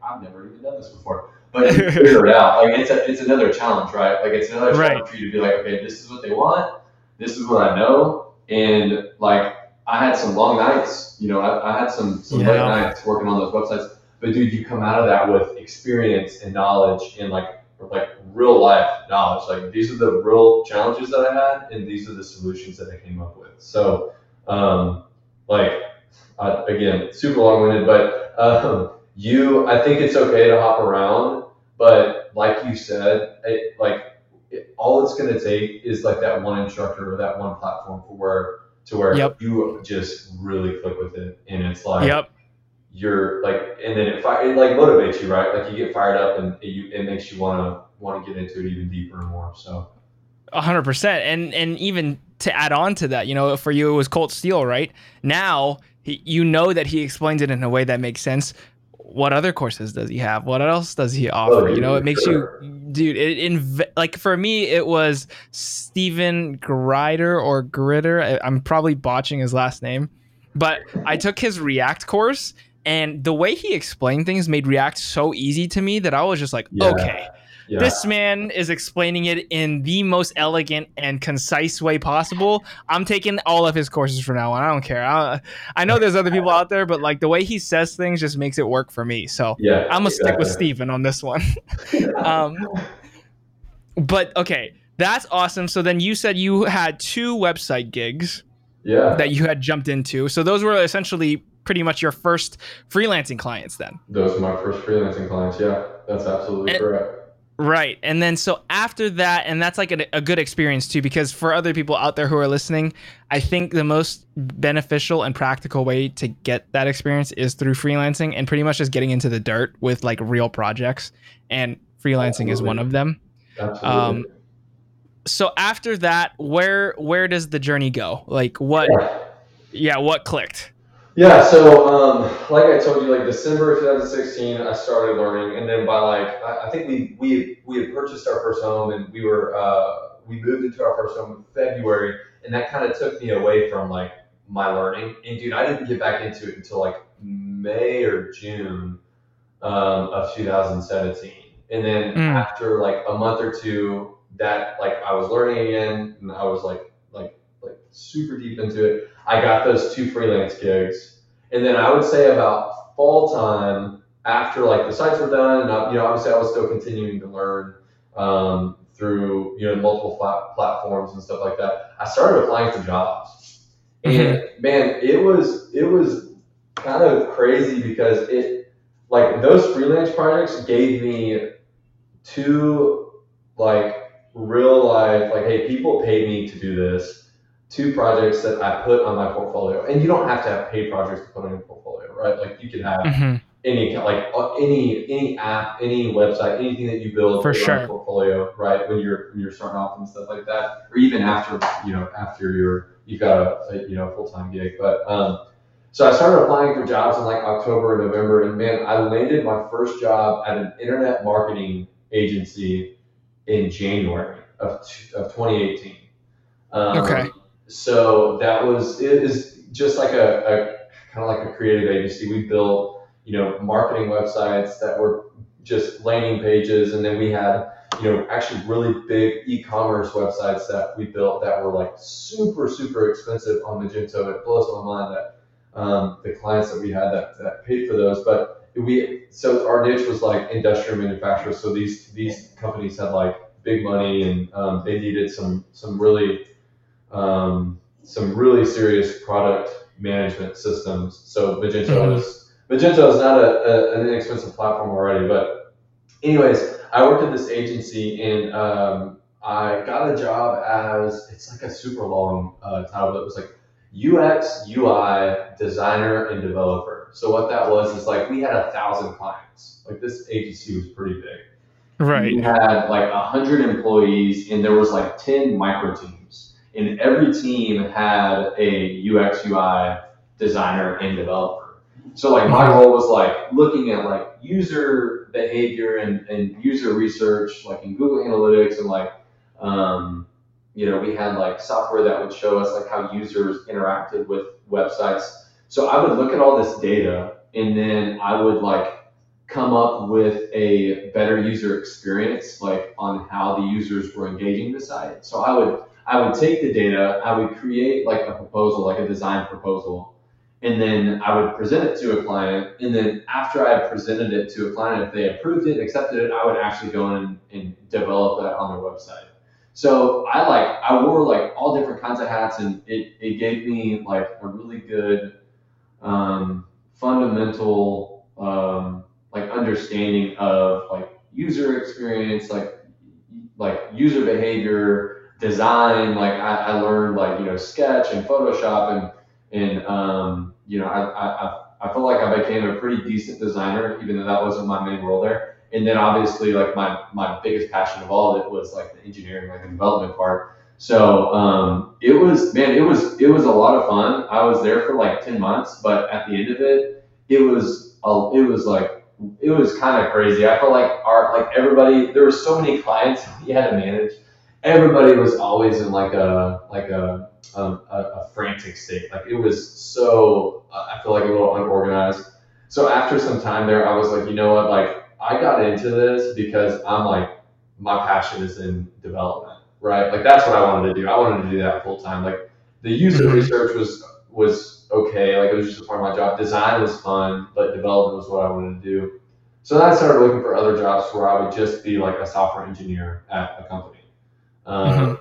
B: I've never even done this before. But you figure it out. Like it's a, it's another challenge, right? Like it's another challenge
A: Right.
B: for you to be like, okay, this is what they want. This is what I know. And like I had some long nights. You know, I, I had some some late nights working on those websites. But dude, you come out of that with experience and knowledge and like like real life knowledge. Like these are the real challenges that I had, and these are the solutions that I came up with. So, um, like uh, again, super long winded, but um, you, I think it's okay to hop around, but like you said, it, like it, all it's going to take is like that one instructor or that one platform for where to where
A: Yep.
B: you just really click with it, and it's like
A: Yep.
B: you're like, and then it, it like motivates you, right? Like you get fired up, and it, you, it makes you want to want to get into it even deeper and more. So
A: A hundred percent, and and even to add on to that, you know, for you it was Colt Steele, right? Now he, you know that he explains it in a way that makes sense. What other courses does he have? What else does he oh, offer? you know, it makes
B: sure.
A: you, dude. It inv- like for me, it was Stephen Grider or Gritter. I, I'm probably botching his last name, but I took his React course, and the way he explained things made React so easy to me that I was just like,
B: Yeah.
A: okay,
B: yeah,
A: this man is explaining it in the most elegant and concise way possible. I'm taking all of his courses from now on. I don't care. I, I know there's other people out there, but like the way he says things just makes it work for me. So
B: yeah,
A: I'm gonna stick with. Steven on this one. um, but okay, that's awesome. So then you said you had two website gigs
B: yeah.
A: that you had jumped into. So those were essentially pretty much your first freelancing clients then.
B: Those are my first freelancing clients. Yeah, that's absolutely
A: And-
B: correct.
A: Right. And then so after that, and that's like a, a good experience too, because for other people out there who are listening, I think the most beneficial and practical way to get that experience is through freelancing and pretty much just getting into the dirt with like real projects. And freelancing is one of them.
B: Absolutely.
A: Um, So after that, where where does the journey go? Like what
B: yeah.
A: yeah, what clicked?
B: Yeah, so um, like I told you, like December of 2016, I started learning, and then by like I, I think we we we had purchased our first home, and we were uh, we moved into our first home in February, and that kind of took me away from like my learning. And dude, I didn't get back into it until like May or June um, of 2017, and then
A: Mm.
B: after like a month or two, that like I was learning again, and I was like like like super deep into it. I got those two freelance gigs, and then I would say about fall time after like the sites were done, and I, you know obviously I was still continuing to learn um, through you know multiple plat- platforms and stuff like that. I started applying for jobs, and man, it was it was kind of crazy because it like those freelance projects gave me two like real life like hey people paid me to do this two projects that I put on my portfolio and you don't have to have paid projects to put on your portfolio right like you can have
A: Mhm.
B: any like uh, any any app, any website, anything that you build
A: For sure.
B: portfolio, right? When you're when you're starting off and stuff like that, or even after you know after you're you've got a, a you know full time gig. But um, so I started applying for jobs in like October and November, and man, I landed my first job at an internet marketing agency in January of t- of 2018. Um,
A: Okay.
B: So that was it is just like a, a kind of like a creative agency. We built you know marketing websites that were just landing pages, and then we had you know actually really big e-commerce websites that we built that were like super super expensive on Magento. It blows my mind that um, the clients that we had that, that paid for those, but we so our niche was like industrial manufacturers. So these these companies had like big money and um, they needed some some really um, some really serious product management systems. So Magento
A: Mhm.
B: is Magento is not a, a, an inexpensive platform already, but anyways, I worked at this agency and um, I got a job as it's like a super long uh, title, but it was like UX, UI designer and developer. So what that was is like we had a thousand clients. Like this agency was pretty big.
A: Right.
B: We had like a hundred employees, and there was like ten micro teams, and every team had a UX UI designer and developer. So like my role was like looking at like user behavior and, and user research, like in Google Analytics, and like um, you know we had like software that would show us like how users interacted with websites. So I would look at all this data, and then I would like come up with a better user experience, like on how the users were engaging the site. So I would I would take the data, I would create like a proposal, like a design proposal, and then I would present it to a client. And then after I presented it to a client, if they approved it, accepted it, I would actually go in and develop that on their website. So I like I wore like all different kinds of hats, and it, it gave me like a really good um, fundamental um, like understanding of like user experience, like like user behavior, design. Like I, I learned like you know Sketch and Photoshop and and um, you know I, I I feel like I became a pretty decent designer, even though that wasn't my main role there. And then obviously like my my biggest passion of all of it was like the engineering, like the development part. So um, it was man, it was it was a lot of fun. I was there for like ten months, but at the end of it, it was a, it was like it was kind of crazy. I felt like our like everybody there were so many clients we had to manage. Everybody was always in like a like a um, a, a frantic state. Like it was so uh, I feel like a little unorganized. So after some time there, I was like, you know what, like I got into this because I'm like my passion is in development, right? Like that's what I wanted to do. I wanted to do that full time. Like the user
A: Mhm.
B: research was was okay. Like it was just a part of my job. Design was fun, but development was what I wanted to do. So then I started looking for other jobs where I would just be like a software engineer at a company. Um,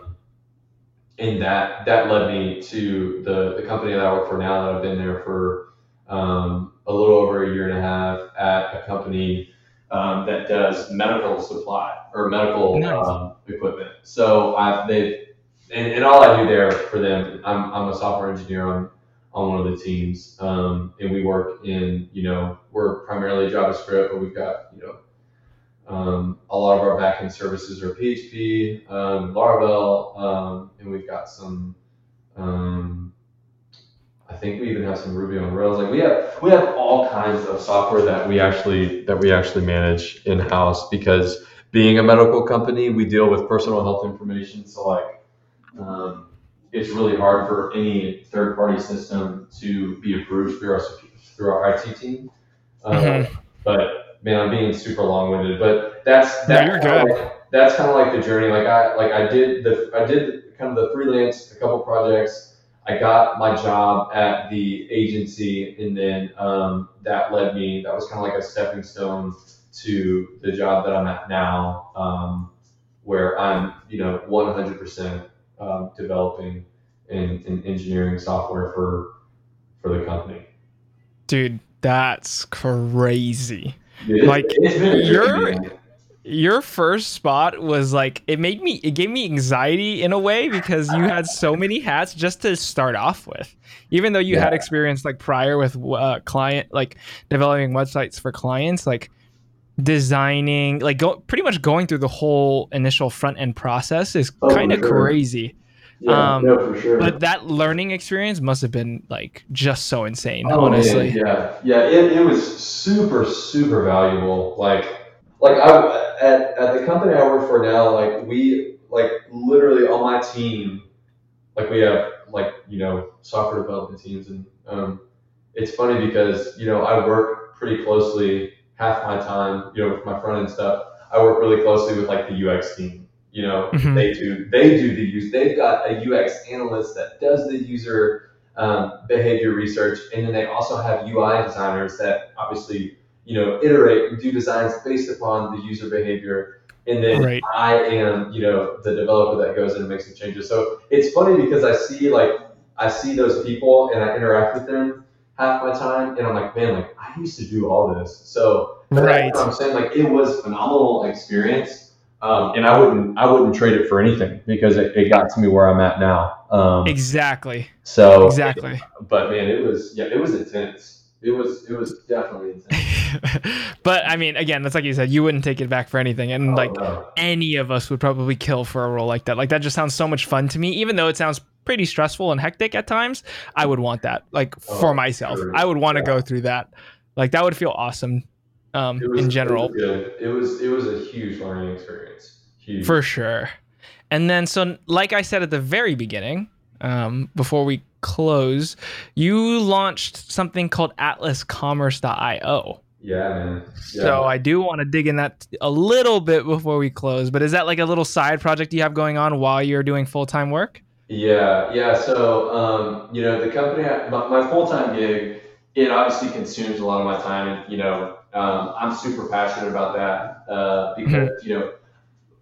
B: And that that led me to the, the company that I work for now that I've been there for um, a little over a year and a half at a company um, that does medical supply or medical
A: Nice.
B: um, equipment. So I've they and, and all I do there for them, I'm, I'm a software engineer on on one of the teams, um, and we work in you know we're primarily JavaScript, but we've got you know um, a lot of our backend services are PHP, um, Laravel, um, and we've got some. Um, I think we even have some Ruby on Rails. Like we have we have all kinds of software that we actually that we actually manage in house because being a medical company, we deal with personal health information. So like, um, it's really hard for any third party system to be approved through our through our IT team. Um,
A: Mhm.
B: But man, I'm being super long winded. But that's
A: No,
B: that's
A: good.
B: Like, that's kind of like the journey. Like I like I did the I did kind of the freelance a couple projects. I got my job at the agency, and then um, that led me. That was kind of like a stepping stone to the job that I'm at now, um, where I'm you know 100% um, developing and, and engineering software for for the company.
A: Dude, that's crazy. Like,
B: it's been a journey,
A: you're-
B: man.
A: your first spot was like it made me it gave me anxiety in a way because you had so many hats just to start off with even though you yeah. had experience like prior with uh, client like developing websites for clients like designing like go, pretty much going through the whole initial front end process is oh, kind of sure. crazy
B: yeah, um, no, for sure.
A: But that learning experience must have been like just so insane, oh, honestly.
B: Man, yeah, yeah, it, it was super, super valuable. Like, like I at, at the company I work for now, like we like literally on my team, like we have like you know software development teams, and um, it's funny because you know I work pretty closely half my time, you know, with my front end stuff. I work really closely with like the UX team you know, mm-hmm. they do they do the use. They've got a UX analyst that does the user um, behavior research, and then they also have UI designers that obviously you know iterate and do designs based upon the user behavior. And then right. I am, you know, the developer that goes in and makes the changes. So it's funny because I see like I see those people and I interact with them half my time, and I'm like, man, like I used to do all this. So right. I'm saying like it was phenomenal experience um, and I wouldn't I wouldn't trade it for anything because it, it got to me where I'm at now. Um,
A: exactly.
B: So
A: exactly.
B: But man, it was yeah, it was intense. It was it was definitely intense.
A: but I mean, again, that's like you said, you wouldn't take it back for anything, and oh, like no. any of us would probably kill for a role like that. Like that just sounds so much fun to me, even though it sounds pretty stressful and hectic at times. I would want that, like oh, for myself. Sure. I would want to yeah. go through that. Like that would feel awesome um, was, in general.
B: It was, it was it was a huge learning experience. Huge.
A: For sure. And then, so like I said at the very beginning, um, before we close, you launched something called AtlasCommerce.io.
B: Yeah, man.
A: Yeah. So I do want to dig in that a little bit before we close. But is that like a little side project you have going on while you're doing full time work?
B: Yeah, yeah. So um, you know, the company, my, my full time gig, it obviously consumes a lot of my time, and you know, um, I'm super passionate about that uh, because mm-hmm. you know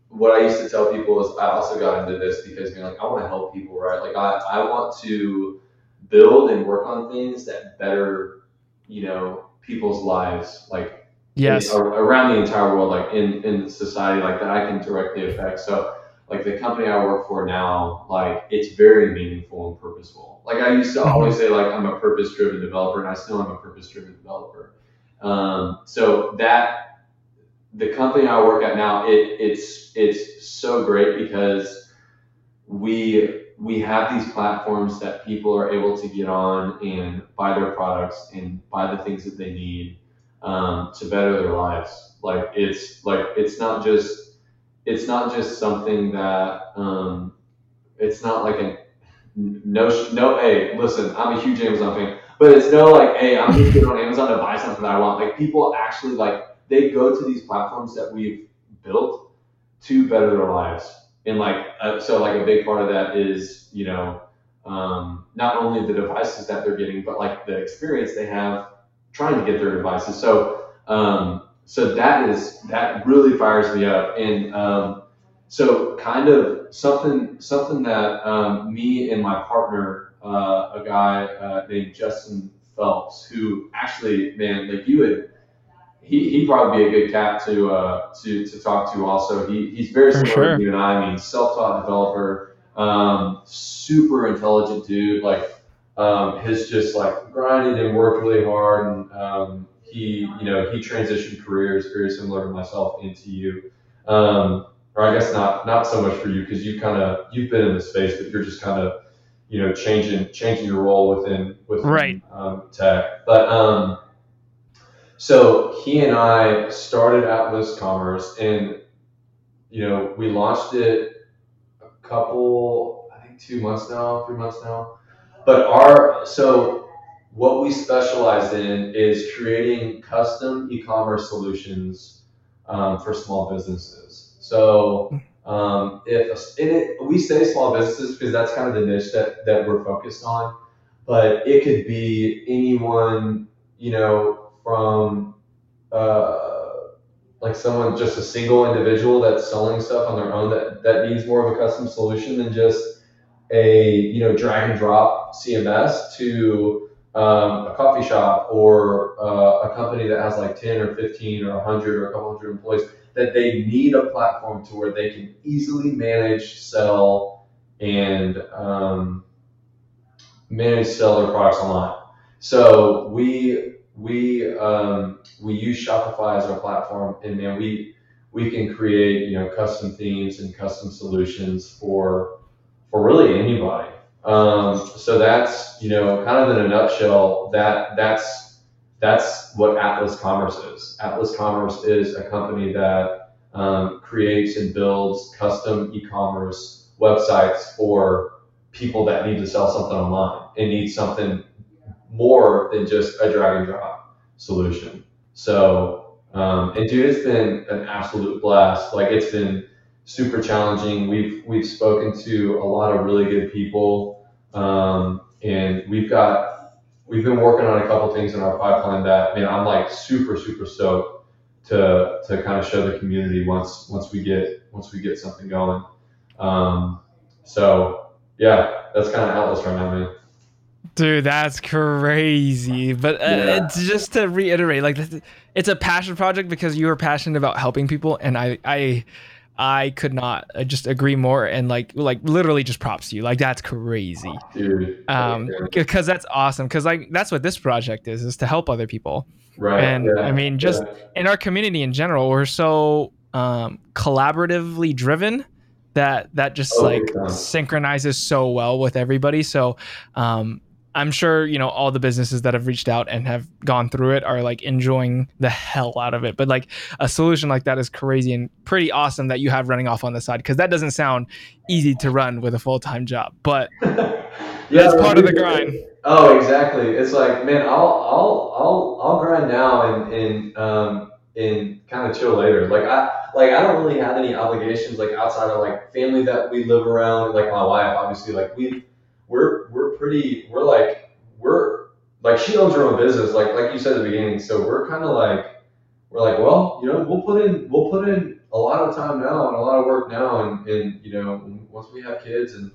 B: what I used to tell people is I also got into this because know like I want to help people right? Like I, I want to build and work on things that better you know people's lives like
A: yes.
B: in, around the entire world like in in society like that I can directly affect. So like the company I work for now like it's very meaningful and purposeful. Like I used to mm-hmm. always say like I'm a purpose driven developer and I still am a purpose driven developer um, so that the company I work at now, it, it's it's so great because we we have these platforms that people are able to get on and buy their products and buy the things that they need um, to better their lives. Like it's like it's not just it's not just something that um, it's not like a no no. Hey, listen, I'm a huge Amazon fan. But it's no like, hey, I'm just going on Amazon to buy something that I want. Like people actually like they go to these platforms that we've built to better their lives. And like uh, so, like a big part of that is you know um, not only the devices that they're getting, but like the experience they have trying to get their devices. So um, so that is that really fires me up. And um, so kind of something something that um, me and my partner uh, a guy uh, named Justin Phelps, who actually, man, like you would, he he'd probably be a good cat to uh, to to talk to. Also, he he's very For similar sure. to you and I. I mean, self-taught developer, um, super intelligent dude. Like, um, has just like grinded and worked really hard, and um, he you know he transitioned careers very similar to myself into you. Um, or I guess not not so much for you because you kind of you've been in the space, but you're just kind of you know changing changing your role within within
A: right.
B: um, tech. But um, so he and I started Atlas Commerce, and you know we launched it a couple, I think two months now, three months now. But our so what we specialize in is creating custom e-commerce solutions um, for small businesses. So um, if it, we say small businesses because that's kind of the niche that, that we're focused on, but it could be anyone, you know, from uh, like someone just a single individual that's selling stuff on their own that, that needs more of a custom solution than just a you know drag and drop CMS to um, a coffee shop or uh, a company that has like 10 or 15 or 100 or a couple hundred employees that they need a platform to where they can easily manage, sell, and um, manage sell their products online. So we we um, we use Shopify as our platform, and man, we we can create you know custom themes and custom solutions for for really anybody. Um, so that's you know kind of in a nutshell that that's that's what Atlas Commerce is. Atlas Commerce is a company that um, creates and builds custom e-commerce websites for people that need to sell something online and need something more than just a drag and drop solution. So, um, and dude, it's been an absolute blast. Like it's been super challenging. We've we've spoken to a lot of really good people, um, and we've got we've been working on a couple things in our pipeline that man, I'm like super super stoked to to kind of show the community once once we get once we get something going. Um, so yeah, that's kind of Atlas right now, man.
A: Dude, that's crazy. But uh,
B: Yeah.
A: it's just to reiterate, like it's a passion project because you are passionate about helping people, and I, I, I could not uh, just agree more. And like, like literally, just props to you. Like that's crazy.
B: Dude.
A: Um, because that's awesome. Because like that's what this project is: is to help other people.
B: right.
A: and,
B: yeah,
A: I mean, just-
B: yeah.
A: in our community in general we're so um, collaboratively driven that that just
B: Oh,
A: like synchronizes so well with everybody so um, i'm sure you know all the businesses that have reached out and have gone through it are like enjoying the hell out of it but like a solution like that is crazy and pretty awesome that you have running off on the side because that doesn't sound easy to run with a full-time job but that's
B: Yeah,
A: part of the grind
B: Oh, exactly. It's like, man, I'll I'll I'll I'll grind now and and um and kind of chill later. Like I like I don't really have any obligations like outside of like family that we live around. Like my wife, obviously, like we we're we're pretty we're like we're like she owns her own business. Like like you said at the beginning. So we're kind of like we're like, well, you know, we'll put in we'll put in a lot of time now and a lot of work now, and and you know, once we have kids and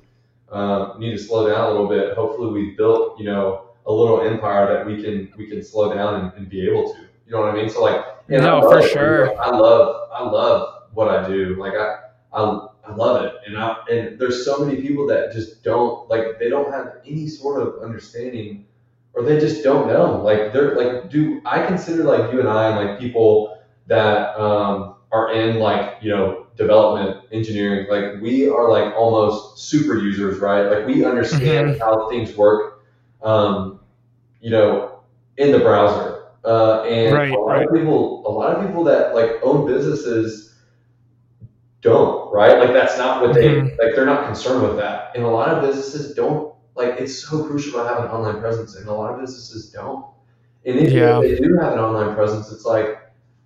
B: um, need to slow down a little bit. Hopefully, we built you know a little empire that we can we can slow down and, and be able to. You know what I mean? So like,
A: No,
B: love
A: for sure.
B: I love I love what I do. Like I I, I love it, and I and there's so many people that just don't like they don't have any sort of understanding. Or they just don't know. Like they're like, do I consider like you and I and like people that um, are in like you know development engineering like we are like almost super users right like we understand how things work um, you know in the browser uh, and
A: Right,
B: a lot
A: right.
B: of people a lot of people that like own businesses don't right like that's not what they
A: Mhm.
B: like they're not concerned with that and a lot of businesses don't like it's so crucial to have an online presence and a lot of businesses don't and if
A: Yeah.
B: they do have an online presence it's like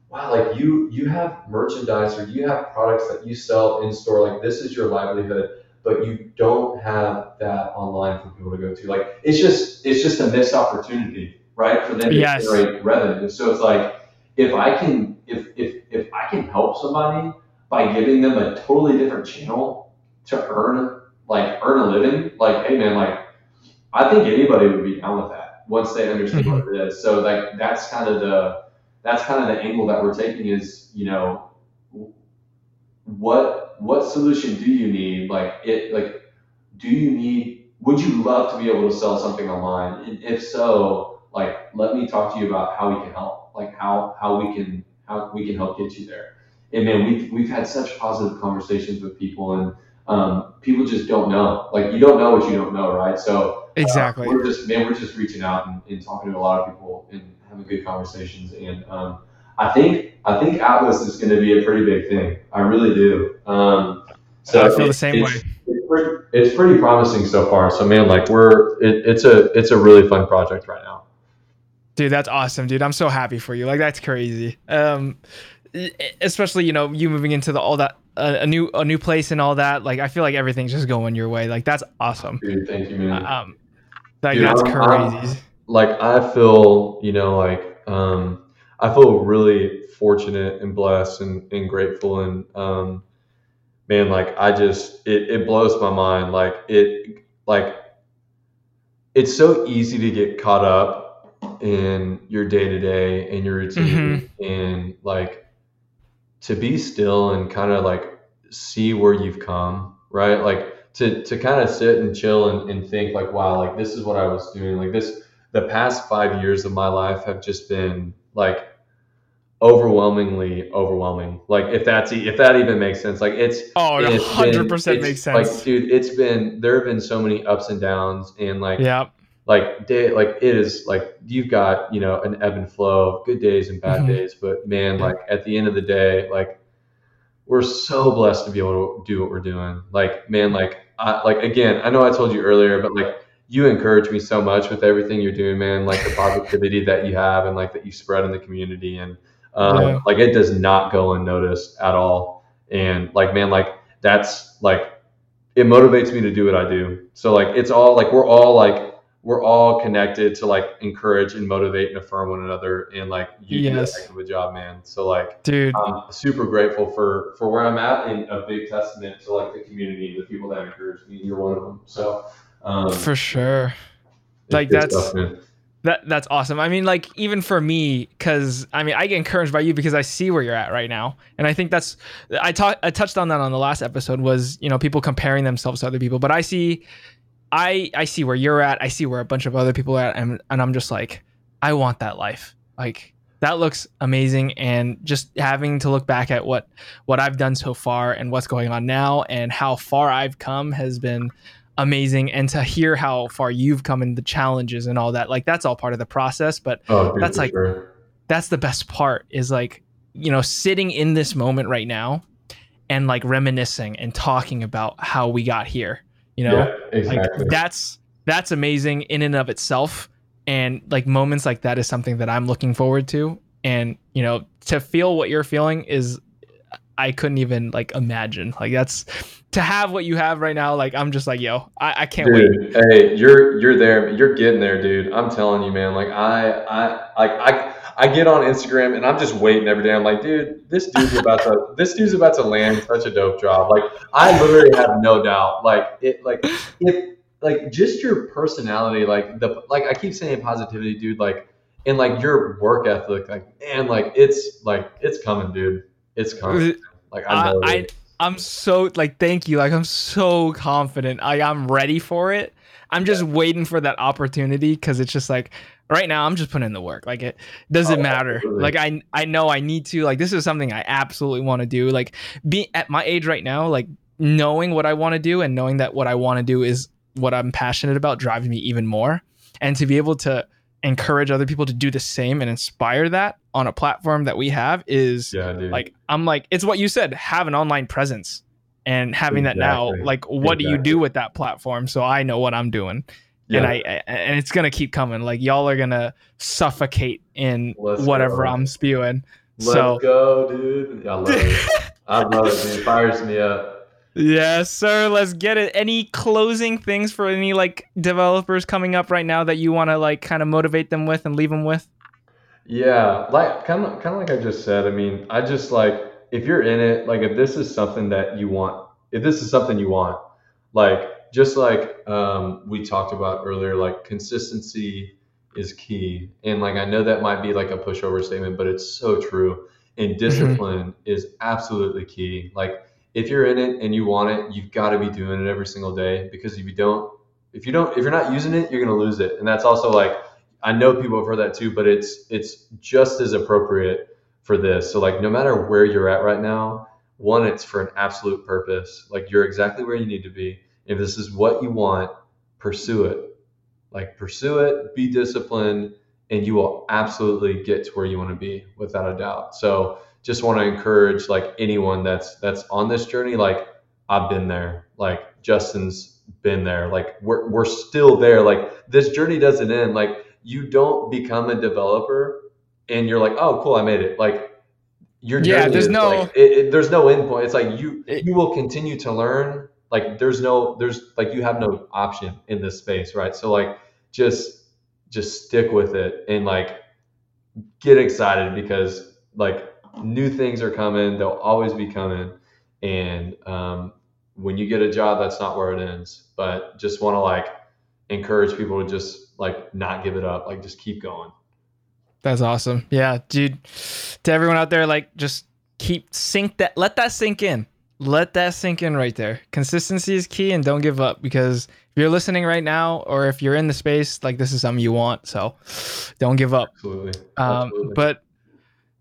B: wow, like you you have merchandise or you have products that you sell in store, like this is your livelihood, but you don't have that online for people to go to. Like it's just it's just a missed opportunity, right? For them to
A: Yes.
B: generate revenue. So it's like if I can if if if I can help somebody by giving them a totally different channel to earn like earn a living, like hey man, like I think anybody would be down with that once they understand what it is. So like that's kind of the that's kind of the angle that we're taking is you know what what solution do you need? Like it like do you need would you love to be able to sell something online? And if so like let me talk to you about how we can help like how how we can how we can help get you there and man we've, we've had such positive conversations with people and um, people just don't know like you don't know what you don't know right so
A: exactly
B: uh, we're just man, we're just reaching out and, and talking to a lot of people and having good conversations. And um, I think I think Atlas is going to be a pretty big thing. I really do. Um, so
A: I feel the same way.
B: It's pretty, it's pretty promising so far. So man, like we're it, it's a it's a really fun project right now.
A: Dude, that's awesome, dude. I'm so happy for you. Like that's crazy. Um especially, you know, you moving into the all that uh, a new a new place and all that. Like I feel like everything's just going your way. Like that's awesome.
B: Dude, thank you, man.
A: Um like
B: Dude,
A: that's
B: I'm- I'm-
A: crazy.
B: like I feel, you know, like um, I feel really fortunate and blessed and, and grateful and um, man, like I just it, it blows my mind. Like it like it's so easy to get caught up in your day to day and your routine
A: Mhm.
B: and like to be still and kind of like see where you've come, right? Like to to kind of sit and chill and, and think like, wow, like this is what I was doing. Like this the past five years of my life have just been like overwhelmingly overwhelming. Like if that's if that even makes sense. Like it's
A: Oh, it
B: it's
A: 100%
B: been-
A: makes sense.
B: Like, dude, it's been there have been so many ups and downs, and like,
A: yeah.
B: Like day, like it is like you've got you know an ebb and flow of good days and bad
A: Mhm.
B: days, but man, like at the end of the day, like we're so blessed to be able to do what we're doing. Like, man, like, I, like again, I know I told you earlier, but like you encourage me so much with everything you're doing, man. Like the positivity that you have and like that you spread in the community, and um,
A: Yeah.
B: like it does not go unnoticed at all. And like, man, like that's like it motivates me to do what I do. So like, it's all like we're all like we're all connected to like encourage and motivate and affirm one another, and like you do that
A: Yes.
B: heck of a job, man. So like.
A: Dude,
B: I'm super grateful for for where I'm at and a big testament to like the community, the people that encourage me. You're one of them. So um,
A: for sure. like, that's-
B: stuff.
A: That that's awesome. I mean, like even for me, because I mean, I get encouraged by you because I see where you're at right now, and I think that's I talked I touched on that on the last episode was you know people comparing themselves to other people, but I see, I I see where you're at. I see where a bunch of other people are at, and and I'm just like, I want that life. Like that looks amazing, and just having to look back at what what I've done so far and what's going on now, and how far I've come has been amazing and to hear how far you've come and the challenges and all that like that's all part of the process but
B: Oh,
A: that's like-
B: sure.
A: that's the best part is like you know sitting in this moment right now and like reminiscing and talking about how we got here you know
B: yeah, exactly.
A: like that's that's amazing in and of itself and like moments like that is something that i'm looking forward to and you know to feel what you're feeling is i couldn't even like imagine like that's to have what you have right now like i'm just like yo i, I can't wait
B: hey, you're you're there. You're getting there, dude. I'm telling you, man. Like I, I, like I, I get on Instagram and I'm just waiting every day. I'm like, dude, this dude's about to, this dude's about to land such a dope job. Like I literally have no doubt. Like it, like if, like just your personality, like the, like I keep saying positivity, dude. Like and like your work ethic, like man, like it's like it's coming, dude. It's coming. Uh, like I know.
A: I. I I'm so like thank you. Like I'm so confident. Like I'm ready for it. I'm just waiting for that opportunity because it's just like right now I'm just putting in the work. Like it doesn't
B: Oh,
A: matter.
B: absolutely.
A: Like I I know I need to. Like this is something I absolutely want to do. Like be at my age right now, like knowing what I want to do and knowing that what I want to do is what I'm passionate about drives me even more. And to be able to encourage other people to do the same and inspire that on a platform that we have is
B: yeah,
A: like I'm like it's what you said have an online presence and having that now like what do you do with that platform so I know what I'm doing
B: yeah.
A: and I I- and it's gonna keep coming like y'all are gonna suffocate in
B: Let's
A: whatever
B: go.
A: I'm spewing
B: Let's
A: so
B: go, dude. I love it. I love it, dude. Fires me up.
A: yes sir let's get it any closing things for any like developers coming up right now that you want to like kind of motivate them with and leave them with
B: Yeah, like kind of kind of like I just said. I mean, I just like if you're in it, like if this is something that you want, if this is something you want, like just like um, we talked about earlier, like consistency is key. And like I know that might be like a pushover statement, but it's so true. And discipline is absolutely key. Like if you're in it and you want it, you've got to be doing it every single day because if you don't, if you don't, if you're not using it, you're gonna lose it. And that's also like I know people have heard that too, but it's it's just as appropriate for this. So like no matter where you're at right now, one, it's for an absolute purpose. Like you're exactly where you need to be. If this is what you want, pursue it. Like pursue it, be disciplined, and you will absolutely get to where you want to be without a doubt. So just want to encourage like anyone that's that's on this journey, like I've been there. Like Justin's been there. Like we're we're still there. Like this journey doesn't end. Like you don't become a developer and you're like, oh, cool, I made it. Like your
A: Yeah, there's
B: is,
A: no-
B: like, it, it- there's no end point. It's like you
A: It-
B: you will continue to learn. Like there's no there's like you have no option in this space, right? So like just just stick with it and like get excited because like new things are coming. They'll always be coming, and um, when you get a job, that's not where it ends. But just want to like encourage people to just like not give it up, like just keep going.
A: That's awesome. Yeah, dude. To everyone out there, like just keep sink that let that sink in. Let that sink in right there. Consistency is key and don't give up because if you're listening right now or if you're in the space, like this is something you want. So don't give up.
B: Absolutely.
A: Um,
B: Absolutely.
A: but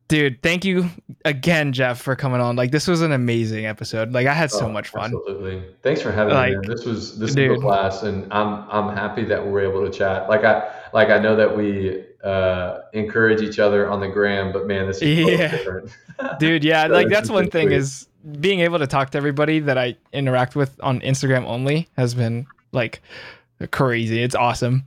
A: dude, thank you again, Jeff, for coming on. Like this was an amazing episode. Like I had so
B: Oh,
A: much fun.
B: Absolutely. Thanks for having
A: Like,
B: me. Man. This was this
A: dude.
B: was a class, and I'm I'm happy that we're able to chat. Like I like I know that we uh, encourage each other on the gram, but man, this is
A: Yeah.
B: different.
A: Dude, yeah,
B: So
A: like that's one thing is being able to talk to everybody that I interact with on Instagram only has been like crazy. It's awesome.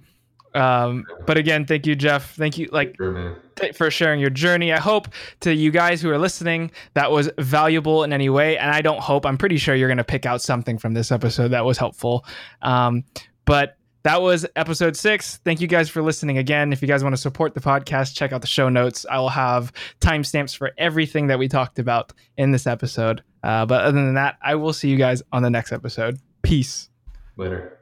A: Um, but again, thank you, Jeff. Thank you, like th- for sharing your journey. I hope to you guys who are listening that was valuable in any way. And I don't hope, I'm pretty sure you're going to pick out something from this episode that was helpful. Um, but that was episode six. Thank you guys for listening again. If you guys want to support the podcast, check out the show notes. I will have timestamps for everything that we talked about in this episode. Uh, but other than that, I will see you guys on the next episode. Peace.
B: Later.